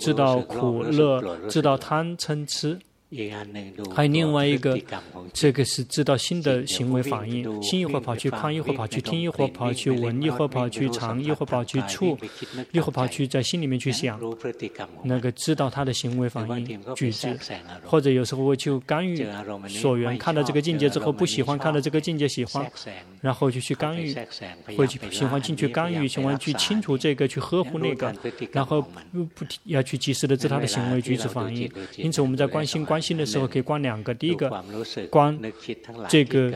知道苦乐，知道贪嗔痴。还有另外一个，这个是知道心的行为反应，心一会儿跑去看，一会儿跑去听，一会儿跑去闻，一会儿跑去尝，一会儿跑去触，一会儿跑去在心里面去想，那个知道他的行为反应、举止，或者有时候会去干预所缘，看到这个境界之后不喜欢，看到这个境界喜欢，然后就去干预，会去喜欢进去干预，喜欢去清除这个，去呵护那个，然后不不要去及时的知他的行为举止反应，因此我们在关心关。心的时候可以观两个，第一个观这个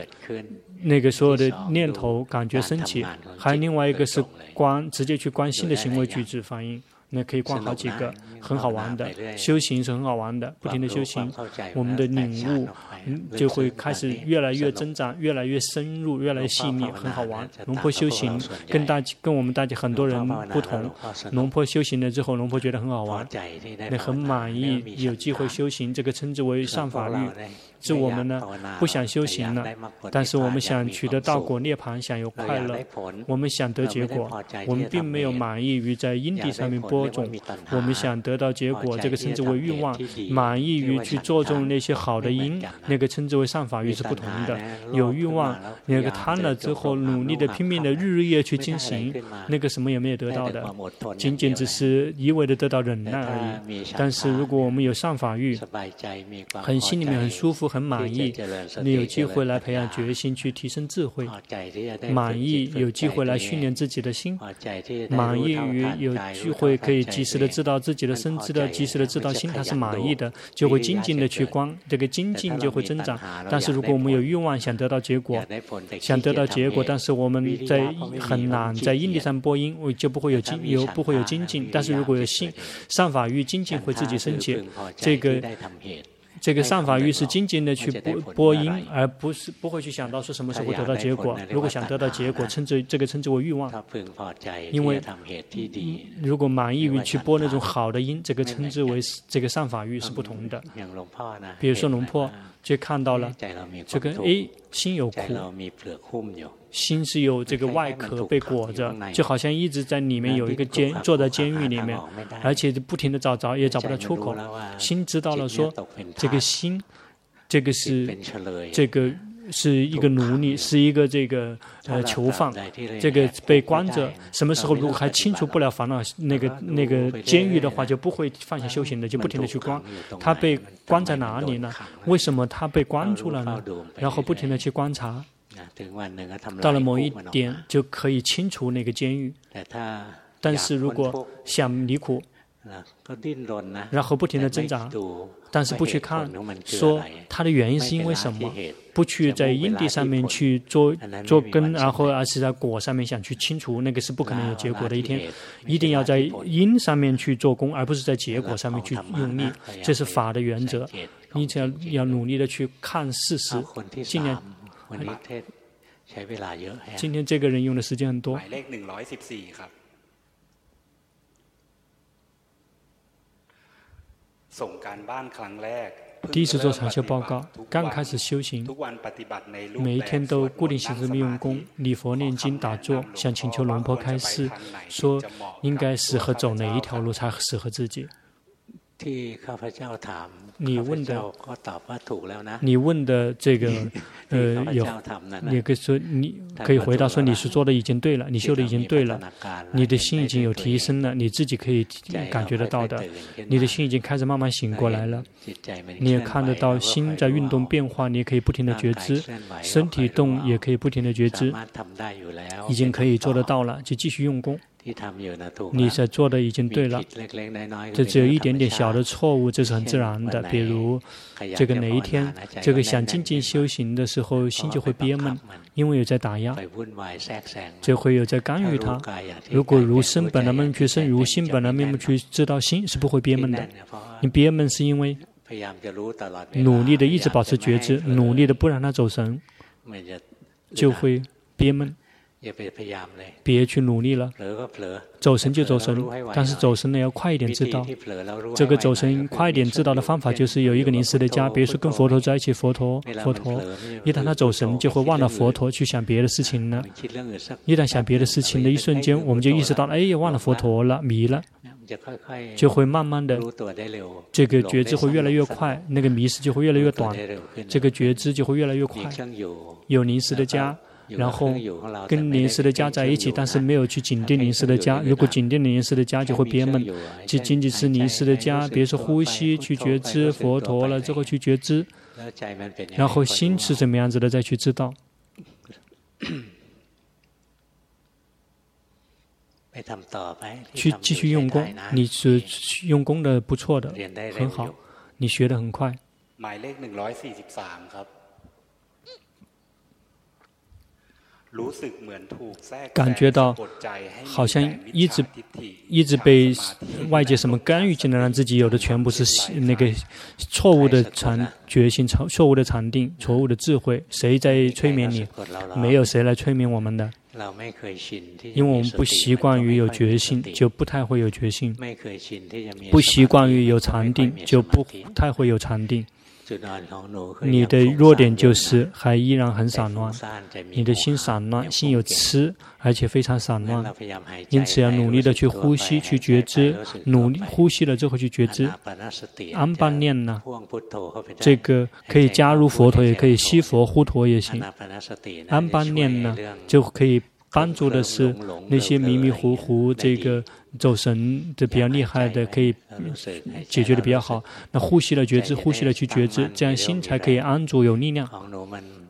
那个所有的念头感觉升起，还有另外一个是观直接去观心的行为举止反应，那可以逛好几个，很好玩的。修行是很好玩的，不停的修行，我们的领悟就会开始越来越增长，越来越深入，越来越细腻，很好玩。龙坡修行跟大跟我们大家很多人不同，龙坡修行了之后，龙坡觉得很好玩，那很满意，有机会修行，这个称之为上法欲。是我们呢，不想修行了，但是我们想取得道果涅槃，想有快乐，我们想得结果，我们并没有满意于在因地上面播种，我们想得到结果，这个称之为欲望，满意于去做种那些好的因，那个称之为善法欲是不同的。有欲望，那个贪了之后，努力的拼命的日日夜去进行，那个什么也没有得到的，仅仅只是一味的得到忍耐而已。但是如果我们有善法欲，很心里面很舒服。很满意，你有机会来培养决心，去提升智慧；满意有机会来训练自己的心；满意于有机会可以及时的知道自己的身，知道及时的知道心，他是满意的，就会精进的去观，这个精进就会增长。但是如果我们有欲望，想得到结果，想得到结果，但是我们在很难在因地上播音，我就不会有精有不会有精进。但是如果有心善法欲精进，会自己升起这个。这个善法欲是精进的去播播音，而不是不会去想到说什么时候会得到结果。如果想得到结果，称之这个称之为欲望。因为如果满意于去播那种好的音，这个称之为这个善法欲是不同的。比如说龙坡。就看到了这个 A，心有苦，心是有这个外壳被裹着，就好像一直在里面有一个监，坐在监狱里面，而且不停的找找也找不到出口。心知道了说，这个心，这个是这个。是一个奴隶，是一个这个呃囚犯，这个被关着。什么时候如果还清除不了烦恼那个那个监狱的话，就不会放下修行的，就不停的去关。他被关在哪里呢？为什么他被关住了呢？然后不停的去观察，到了某一点就可以清除那个监狱。但是如果想离苦，然后不停的挣扎。但是不去看，说它的原因是因为什么？不去在因地上面去做做根，然后而是在果上面想去清除，那个是不可能有结果的。一天，一定要在因上面去做功，而不是在结果上面去用力。这是法的原则。你只要要努力的去看事实，尽量。今天这个人用的时间很多。第一次做禅修报告，刚开始修行，每一天都固定形式的用功、礼佛、念经、打坐，想请求龙婆开示，说应该适合走哪一条路才适合自己。你问的，你问的这个，呃，有，你可以说，你可以回答说，你是做的已经对了，你修的已经对了，你的心已经有提升了，你自己可以感觉得到的，你的心已经开始慢慢醒过来了，你也看得到心在运动变化，你也可以不停的觉知，身体动也可以不停的觉知，已经可以做得到了，就继续用功。你在做的已经对了，这只有一点点小的错误，这是很自然的。比如，这个哪一天，这个想静静修行的时候，心就会憋闷，因为有在打压，就会有在干预它。如果如生本来面目去生，如心本来面目去知道心，是不会憋闷的。你憋闷是因为努力的一直保持觉知，努力的不让它走神，就会憋闷。别去努力了，走神就走神，但是走神呢要快一点知道。这个走神快一点知道的方法就是有一个临时的家，比如说跟佛陀在一起，佛陀佛陀，一旦他走神就会忘了佛陀去想别的事情了。一旦想别的事情的一瞬间，我们就意识到了，哎，忘了佛陀了，迷了，就会慢慢的，这个觉知会越来越快，那个迷失就会越来越短，这个觉知就会越来越快。有临时的家。然后跟临时的家在一起，但是没有去紧盯临时的家。如果紧盯临时的家，就会憋闷。就仅仅是临时的家，比如说呼吸去觉知佛陀了之后去觉知，然后心是怎么样子的再去知道。去继续用功，你是用功的不错的，很好，你学的很快。感觉到好像一直一直被外界什么干预进来，让自己有的全部是那个错误的禅决心、错错误的禅定、错误的智慧。谁在催眠你？没有谁来催眠我们的。因为我们不习惯于有决心，就不太会有决心；不习惯于有禅定，就不太会有禅定。你的弱点就是还依然很散乱，你的心散乱，心有痴，而且非常散乱。因此要努力的去呼吸，去觉知，努力呼吸了之后去觉知。安般念呢，这个可以加入佛陀，也可以吸佛呼陀也行。安般念呢，就可以。帮助的是那些迷迷糊糊、这个走神的比较厉害的，可以解决的比较好。那呼吸的觉知，呼吸的去觉知，这样心才可以安住有力量。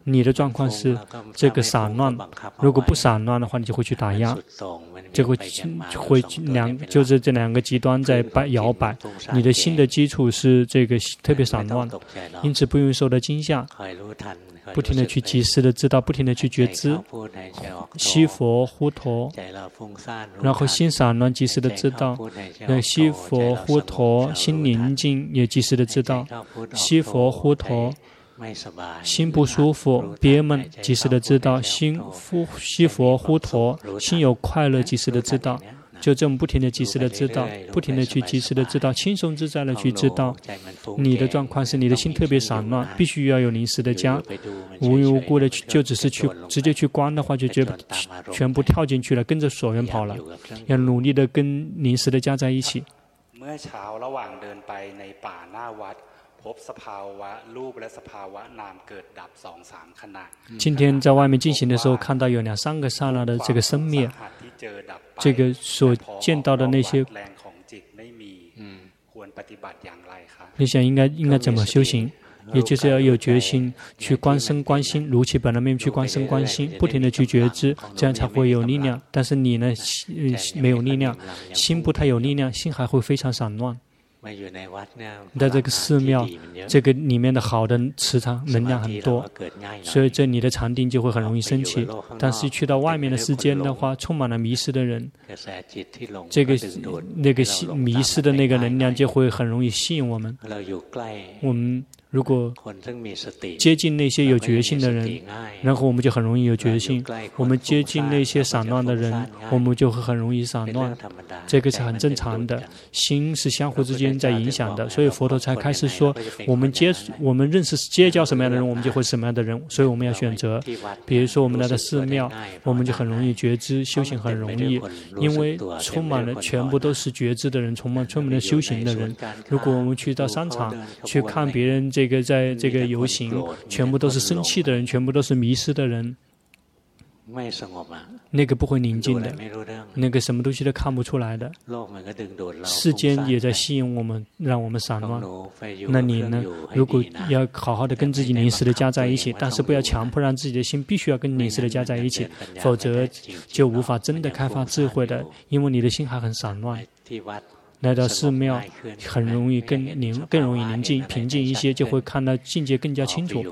你的状况是这个散乱，如果不散乱的话，你就会去打压，就会会两就是这两个极端在摆摇摆。你的心的基础是这个特别散乱，因此不用受到惊吓。不停地去及时的知道，不停地去觉知，吸佛呼陀，然后心散乱，及时的知道，那吸佛呼陀，心宁静也及时的知道，吸佛呼陀，心不舒服憋闷，及时的知道，心呼吸佛呼陀，心有快乐，及时的知道。就这么不停的及时的知道，不停的去及时的知道，轻松自在的去知道。你的状况是你的心特别散乱，必须要有临时的家，无缘无故的去就只是去直接去关的话，就觉得全部跳进去了，跟着所缘跑了。要努力的跟临时的家在一起。今天在外面进行的时候，看到有两三个刹那的这个生灭，这个所见到的那些，嗯你想应该应该怎么修行？也就是要有决心去观身观心，如其本来面目去观身观心，不停的去觉知，这样才会有力量。但是你呢，心没有力量，心不太有力量，心还会非常散乱。在这个寺庙，这个里面的好的磁场能量很多，所以这里的禅定就会很容易升起。但是去到外面的世间的话，充满了迷失的人，这个那个迷失的那个能量就会很容易吸引我们。我们。如果接近那些有觉性的人，然后我们就很容易有觉性；我们接近那些散乱的人，我们就会很容易散乱。这个是很正常的，心是相互之间在影响的，所以佛陀才开始说：我们接我们认识结交什么样的人，我们就会什么样的人。所以我们要选择，比如说我们来到寺庙，我们就很容易觉知，修行很容易，因为充满了全部都是觉知的人，充满充满了修行的人。如果我们去到商场去看别人这。这个在这个游行，全部都是生气的人，全部都是迷失的人。那个不会宁静的，那个什么东西都看不出来的。世间也在吸引我们，让我们散乱。那你呢？如果要好好的跟自己临时的加在一起，但是不要强迫让自己的心必须要跟临时的加在一起，否则就无法真的开发智慧的，因为你的心还很散乱。来到寺庙，很容易更宁，更容易宁静、平静一些，就会看到境界更加清楚。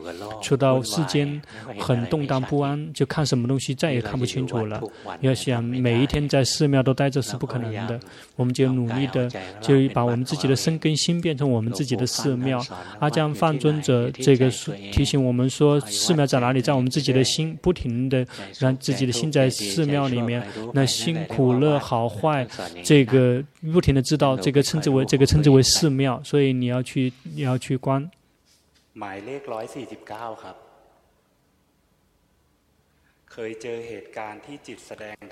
出到世间，很动荡不安，就看什么东西再也看不清楚了。要想每一天在寺庙都待着是不可能的，我们就努力的，就把我们自己的身跟心变成我们自己的寺庙。阿江梵尊者这个提醒我们说，寺庙在哪里？在我们自己的心，不停的让自己的心在寺庙里面，那心苦乐好坏，这个不停的知道。到这个称之为这个称之为寺庙，所以你要去你要去观。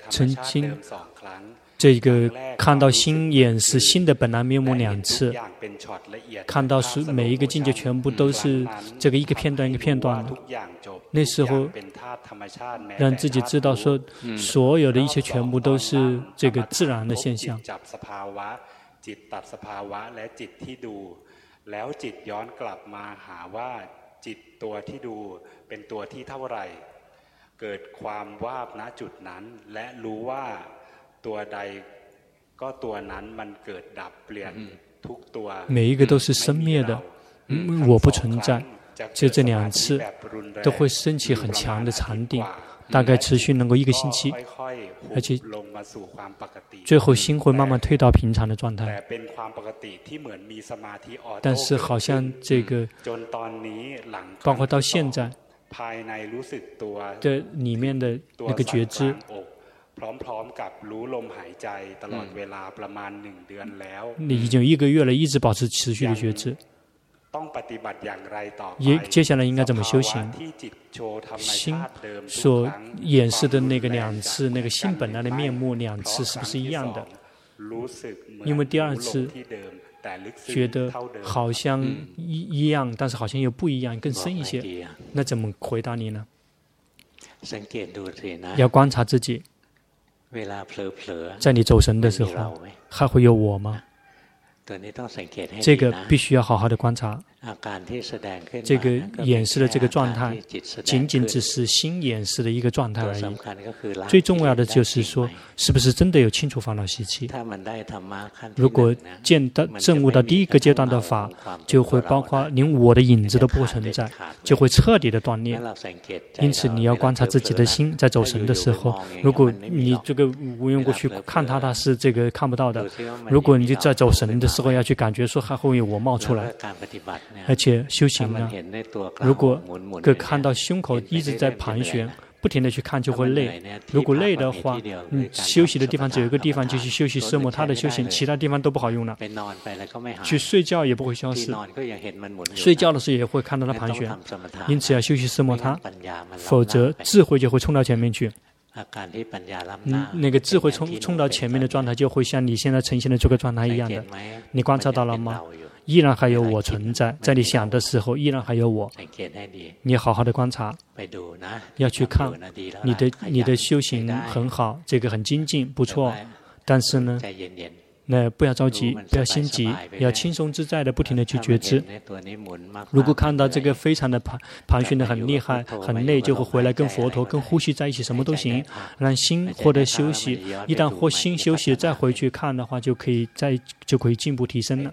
曾经这个看到心演示心的本来面目两次，看到是每一个境界全部都是这个一个片段一个片段的。那时候让自己知道说，所有的一切全部都是这个自然的现象。 จิตตัดสภาวะและจิตที่ดูแล้วจิตย้อนกลับมาหาว่าจิตตัวที่ดูเป็นตัวที่เท่าไหร่เกิดความว่าบณจุดนั้นและรู้ว่าตัวใดก็ตัวนั้นมันเกิดดับเปลี่ยนทุกตัว每一个都是生灭的我不存在 就这两次都会升起很强的禅定大概持续能够一个星期，而且最后心会慢慢退到平常的状态。但是好像这个，包括到现在，的里面的那个觉知。你已经一个月了，一直保持持续的觉知。也接下来应该怎么修行？心所演示的那个两次，那个心本来的面目两次是不是一样的？因为第二次觉得好像一一样，但是好像又不一样，更深一些。那怎么回答你呢？要观察自己。在你走神的时候，还会有我吗？这个必须要好好的观察。这个演示的这个状态，仅仅只是心演示的一个状态而已。最重要的就是说，是不是真的有清除烦恼习气？如果见到证悟到第一个阶段的法，就会包括连我的影子都不存在，就会彻底的断裂。因此，你要观察自己的心，在走神的时候，如果你这个无缘过去看它，它是这个看不到的。如果你就在走神的时候要去感觉说还会有我冒出来。而且修行呢，如果可看到胸口一直在盘旋，不停的去看就会累。如果累的话，嗯，休息的地方只有一个地方，就是休息色摩他的修行，其他地方都不好用了。去睡觉也不会消失，睡觉的时候也会看到它盘旋。因此要休息色摩他，否则智慧就会冲到前面去。嗯，那个智慧冲冲到前面的状态，就会像你现在呈现的这个状态一样的。你观察到了吗？依然还有我存在，在你想的时候，依然还有我。你好好的观察，要去看你的你的修行很好，这个很精进，不错。但是呢，那不要着急，不要心急，要轻松自在的不停的去觉知。如果看到这个非常的盘盘旋的很厉害、很累，就会回来跟佛陀、跟呼吸在一起，什么都行，让心获得休息。一旦获心休息，再回去看的话，就可以再就可以进步提升了。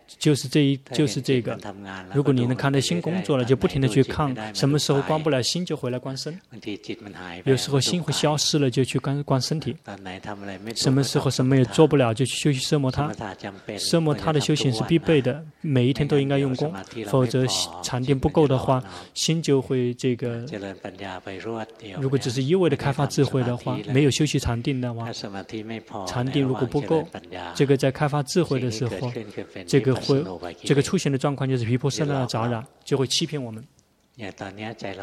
就是这一，就是这个。如果你能看到心工作了，就不停的去看，什么时候关不了心，就回来关身。有时候心会消失了，就去关关身体。什么时候什么也做不了，就去休息奢摩他。奢摩他的修行是必备的，每一天都应该用功，否则禅定不够的话，心就会这个。如果只是一味的开发智慧的话，没有休息禅定的话，禅定如果不够，这个在开发智慧的时候，这个。会这个出现的状况就是毗婆舍那杂染，就会欺骗我们。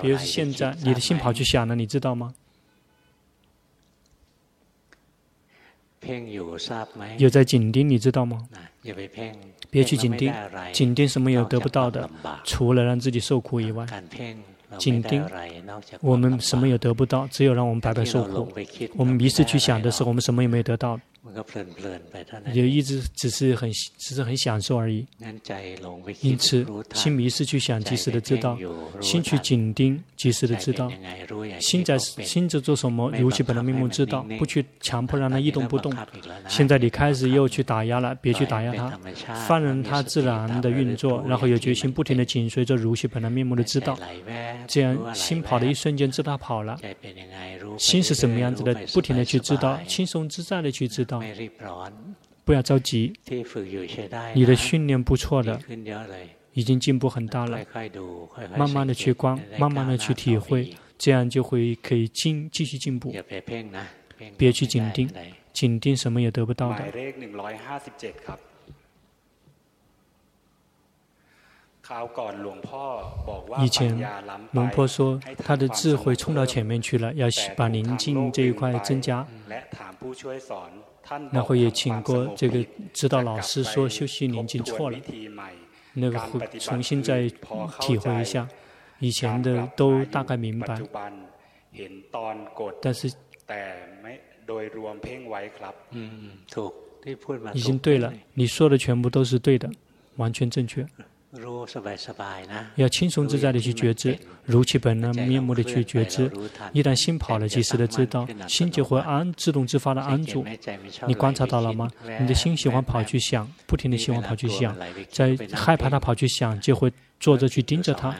比如现在你的心跑去想了，你知道吗？有在紧盯，你知道吗？别去紧盯，紧盯什么也得不到的，除了让自己受苦以外。紧盯，我们什么也得不到，只有让我们白白受苦。我们迷失去想的时候，我们什么也没有得到。也一直只是很只是很享受而已。因此，心迷失去想，及时的知道；心去紧盯，及时的知道。心在心在做什么，如其本来面目知道，不去强迫让它一动不动。现在你开始又去打压了，别去打压它，放任它自然的运作，然后有决心不停的紧随着如其本来面目的知道。这样心跑的一瞬间，知道跑了。心是什么样子的，不停的去知道，轻松自在的去知道。不要着急，你的训练不错的，已经进步很大了。慢慢的去观，慢慢的去体会，这样就会可以进继续进步。别去紧盯，紧盯什么也得不到的。以前，龙婆说他的智慧冲到前面去了，要把宁静这一块增加。然后也请过这个指导老师说休息宁静错了，那个会重新再体会一下，以前的都大概明白，但是，嗯，已经对了，你说的全部都是对的。完全正确。要轻松自在的去觉知，如其本能面目的去觉知。一旦心跑了，及时的知道，心就会安自动自发的安住。你观察到了吗？你的心喜欢跑去想，不停的喜欢跑去想，在害怕他跑去想，就会坐着去盯着他。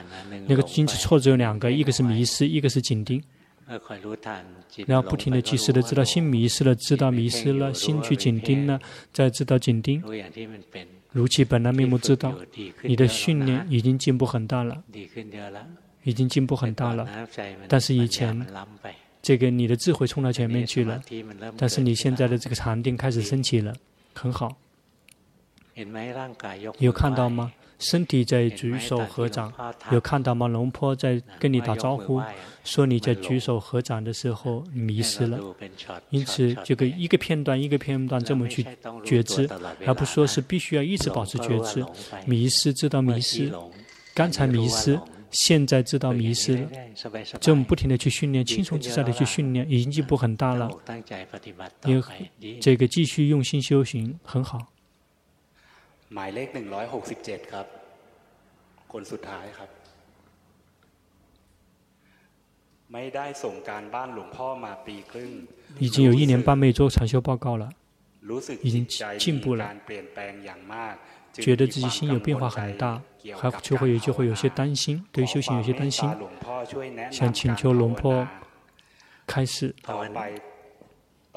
那个因此错只有两个，一个是迷失，一个是紧盯。然后不停的及时的知道心迷失了，知道迷失了，心去紧盯了，再知道紧盯。如其本来面目知道，你的训练已经进步很大了，已经进步很大了。但是以前，这个你的智慧冲到前面去了，但是你现在的这个禅定开始升起了，很好。有看到吗？身体在举手合掌，有看到吗？龙婆在跟你打招呼，说你在举手合掌的时候迷失了。因此，这个一个片段一个片段这么去觉知，而不说是必须要一直保持觉知。迷失知道迷失，刚才迷失，现在知道迷失了。这么不停的去训练，轻松自在的去训练，已经进步很大了。因为这个继续用心修行很好。หมายเลขหนึ่งร้อยหกสิบเจ็ดครับ คนสุดท้ายครับ ไม่ได้ส่งการบ้านหลวงพ่อมาปีครึ่ง已经有一年半没做禅修报告了已经进步了觉得自己心有变化很大还就会有就会有些担心对于修行有些担心想请求龙婆开始ต่อไป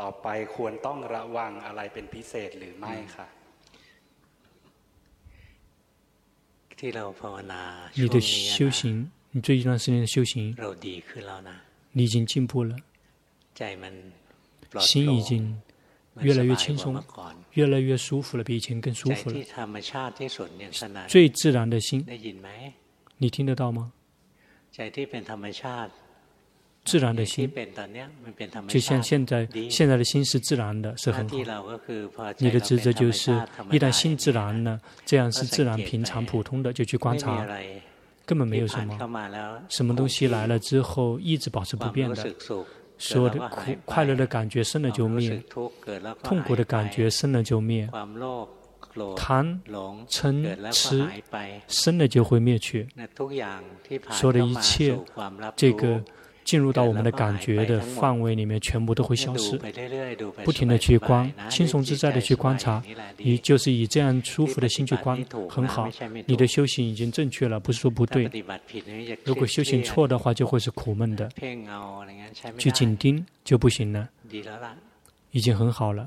ต่อไปควรต้องระวังอะไรเป็นพิเศษหรือไม่ค่ะ 你的修行，你这一段时间的修行，你已经进步了，心已经越来越轻松，越来越舒服了，比以前更舒服了。最自然的心，你听得到吗？自然的心，就像现在现在的心是自然的，是很好。你的职责就是，一旦心自然了，这样是自然、平常、普通的，就去观察，根本没有什么。什么东西来了之后，一直保持不变的。所有的苦、快乐的感觉生了就灭，痛苦的感觉生了就灭，贪、嗔、痴生了就会灭去。所有的一切，这个。进入到我们的感觉的范围里面，全部都会消失。不停的去观，轻松自在的去观察，你就是以这样舒服的心去观，很好。你的修行已经正确了，不是说不对。如果修行错的话，就会是苦闷的。去紧盯就不行了，已经很好了。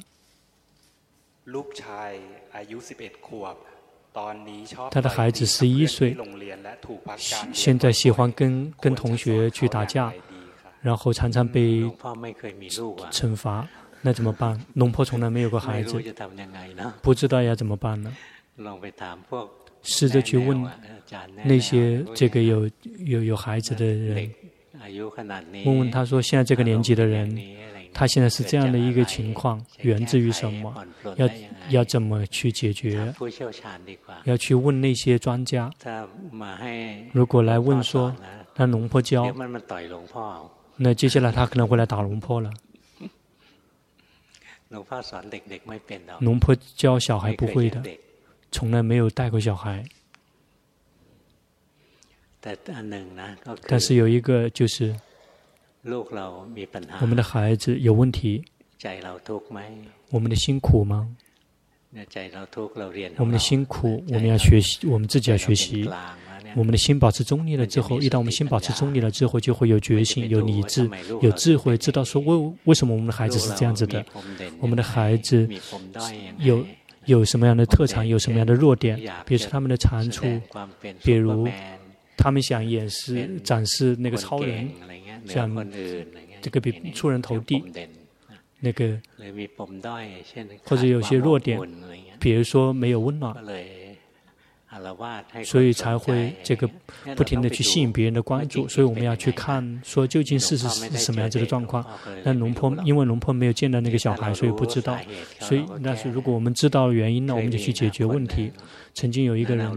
他的孩子十一岁，现在喜欢跟跟同学去打架，然后常常被惩罚，那怎么办？龙婆从来没有过孩子，不知道要怎么办呢？试着去问那些这个有有有孩子的人，问问他说，现在这个年纪的人。他现在是这样的一个情况，源自于什么？要要怎么去解决？要去问那些专家。如果来问说，那龙婆教，那接下来他可能会来打龙坡了。龙坡教小孩不会的，从来没有带过小孩。但是有一个就是。我们的孩子有问题，我们的辛苦吗？我们的辛苦，我们要学习，我们自己要学习。我们的心保持中立了之后，一旦我们心保持中立了之后，就会有觉醒、有理智、有智慧，知道说为为什么我们的孩子是这样子的。我们的孩子有有什么样的特长，有什么样的弱点，比如说他们的长处，比如他们想演示、展示那个超人。像这个比出人头地，那个或者有些弱点，比如说没有温暖，所以才会这个不停的去吸引别人的关注。所以我们要去看，说究竟事实是什么样子的状况。那龙坡因为龙坡没有见到那个小孩，所以不知道。所以，但是如果我们知道原因，那我们就去解决问题。曾经有一个人，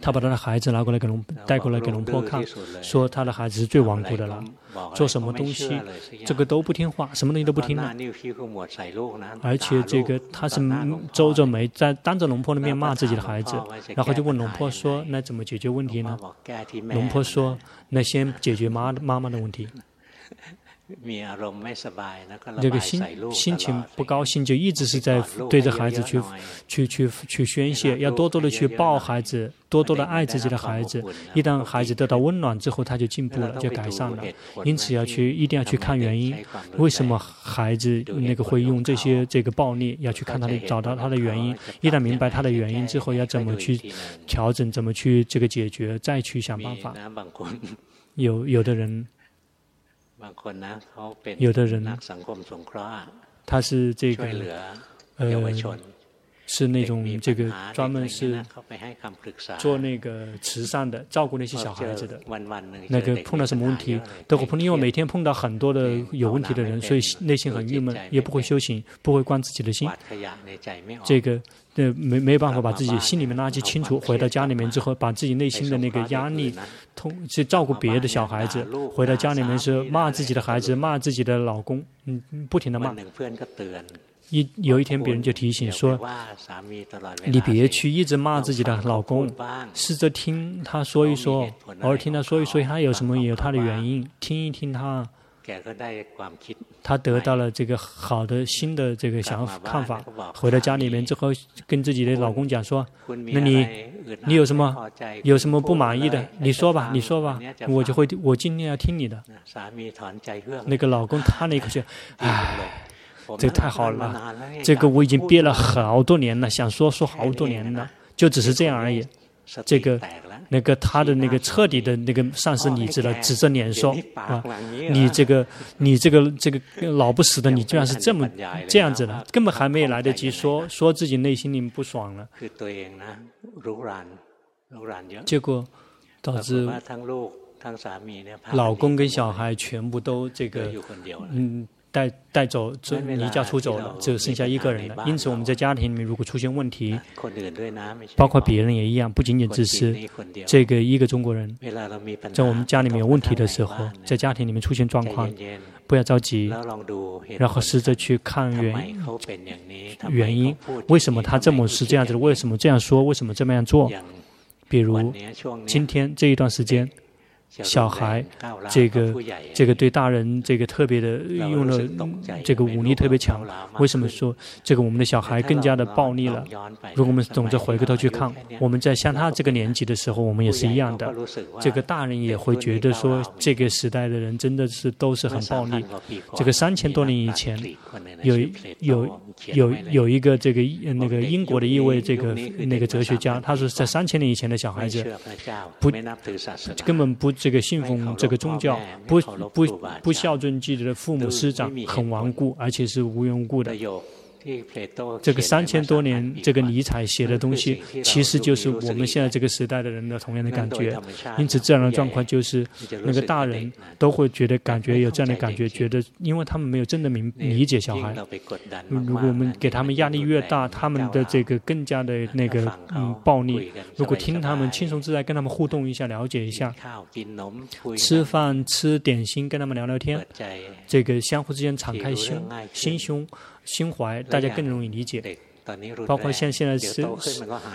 他把他的孩子拿过来给龙带过来给龙婆看，说他的孩子是最顽固的了，做什么东西这个都不听话，什么东西都不听了。而且这个他是皱着眉在当着龙婆的面骂自己的孩子，然后就问龙婆说：“那怎么解决问题呢？”龙婆说：“那先解决妈妈妈的问题。” 这个心心情不高兴，就一直是在对着孩子去去去去宣泄，要多多的去抱孩子，多多的爱自己的孩子。一旦孩子得到温暖之后，他就进步了，就改善了。因此要去一定要去看原因，为什么孩子那个会用这些这个暴力？要去看他的，找到他的原因。一旦明白他的原因之后，要怎么去调整，怎么去这个解决，再去想办法。有有的人。有的人，他是这个呃，是那种这个专门是做那个慈善的，照顾那些小孩子的。那个碰到什么问题都会碰，因为每天碰到很多的有问题的人，所以内心很郁闷，也不会修行，不会观自己的心。这个。呃，没没办法把自己心里面垃圾清除，回到家里面之后，把自己内心的那个压力，通去照顾别的小孩子，回到家里面是骂自己的孩子，骂自己的老公，嗯，不停的骂。一有一天别人就提醒说，你别去一直骂自己的老公，试着听他说一说，偶尔听他说一说，他有什么有他的原因，听一听他。他得到了这个好的新的这个想法看法，回到家里面之后，跟自己的老公讲说：“那你你有什么有什么不满意的？你说吧，你说吧，我就会我尽量要听你的。”那个老公叹了一口气：“ 唉，这个太好了，这个我已经憋了好多年了，想说说好多年了，就只是这样而已。”这个。那个他的那个彻底的那个丧失理智了，指着脸说：“啊，你这个你这个这个老不死的，你居然是这么 这样子的，根本还没来得及说说自己内心里不爽了。”结果导致老公跟小孩全部都这个嗯。带带走，这离家出走了，只剩下一个人了。因此，我们在家庭里面如果出现问题，包括别人也一样，不仅仅只是这个一个中国人，在我们家里面有问题的时候，在家庭里面出现状况，不要着急，然后试着去看原，原因，为什么他这么是这样子的？为什么这样说？为什么这么样做？比如今天这一段时间。小孩，这个这个对大人这个特别的用了这个武力特别强。为什么说这个我们的小孩更加的暴力了？如果我们总是回过头去看，我们在像他这个年纪的时候，我们也是一样的。这个大人也会觉得说，这个时代的人真的是都是很暴力。这个三千多年以前，有有有有一个这个那个英国的一位这个那个哲学家，他说在三千年以前的小孩子不根本不。这个信奉这个宗教，不不不孝顺自己的父母师长，很顽固，而且是无缘无故的。这个三千多年，这个尼采写的东西，其实就是我们现在这个时代的人的同样的感觉。因此，这样的状况就是，那个大人都会觉得感觉有这样的感觉，觉得因为他们没有真的明理解小孩。如果我们给他们压力越大，他们的这个更加的那个嗯暴力。如果听他们轻松自在，跟他们互动一下，了解一下，吃饭吃点心，跟他们聊聊天，这个相互之间敞开心心胸。心怀，大家更容易理解。包括像现在是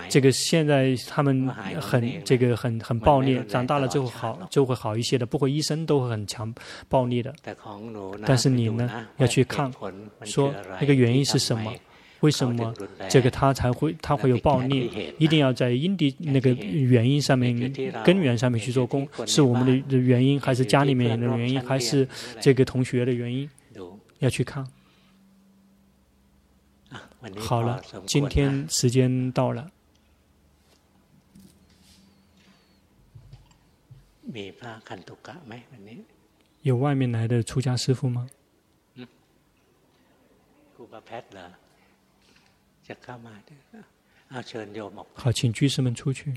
这个，现在他们很这个很很暴力，长大了之后好就会好一些的，不会一生都会很强暴力的。但是你呢，要去看，说那个原因是什么？为什么这个他才会他会有暴力？一定要在因地那个原因上面根源上面去做工，是我们的原因，还是家里面的原因，还是这个同学的原因？要去看。好了，今天时间到了。有外面来的出家师傅吗？好，请居士们出去。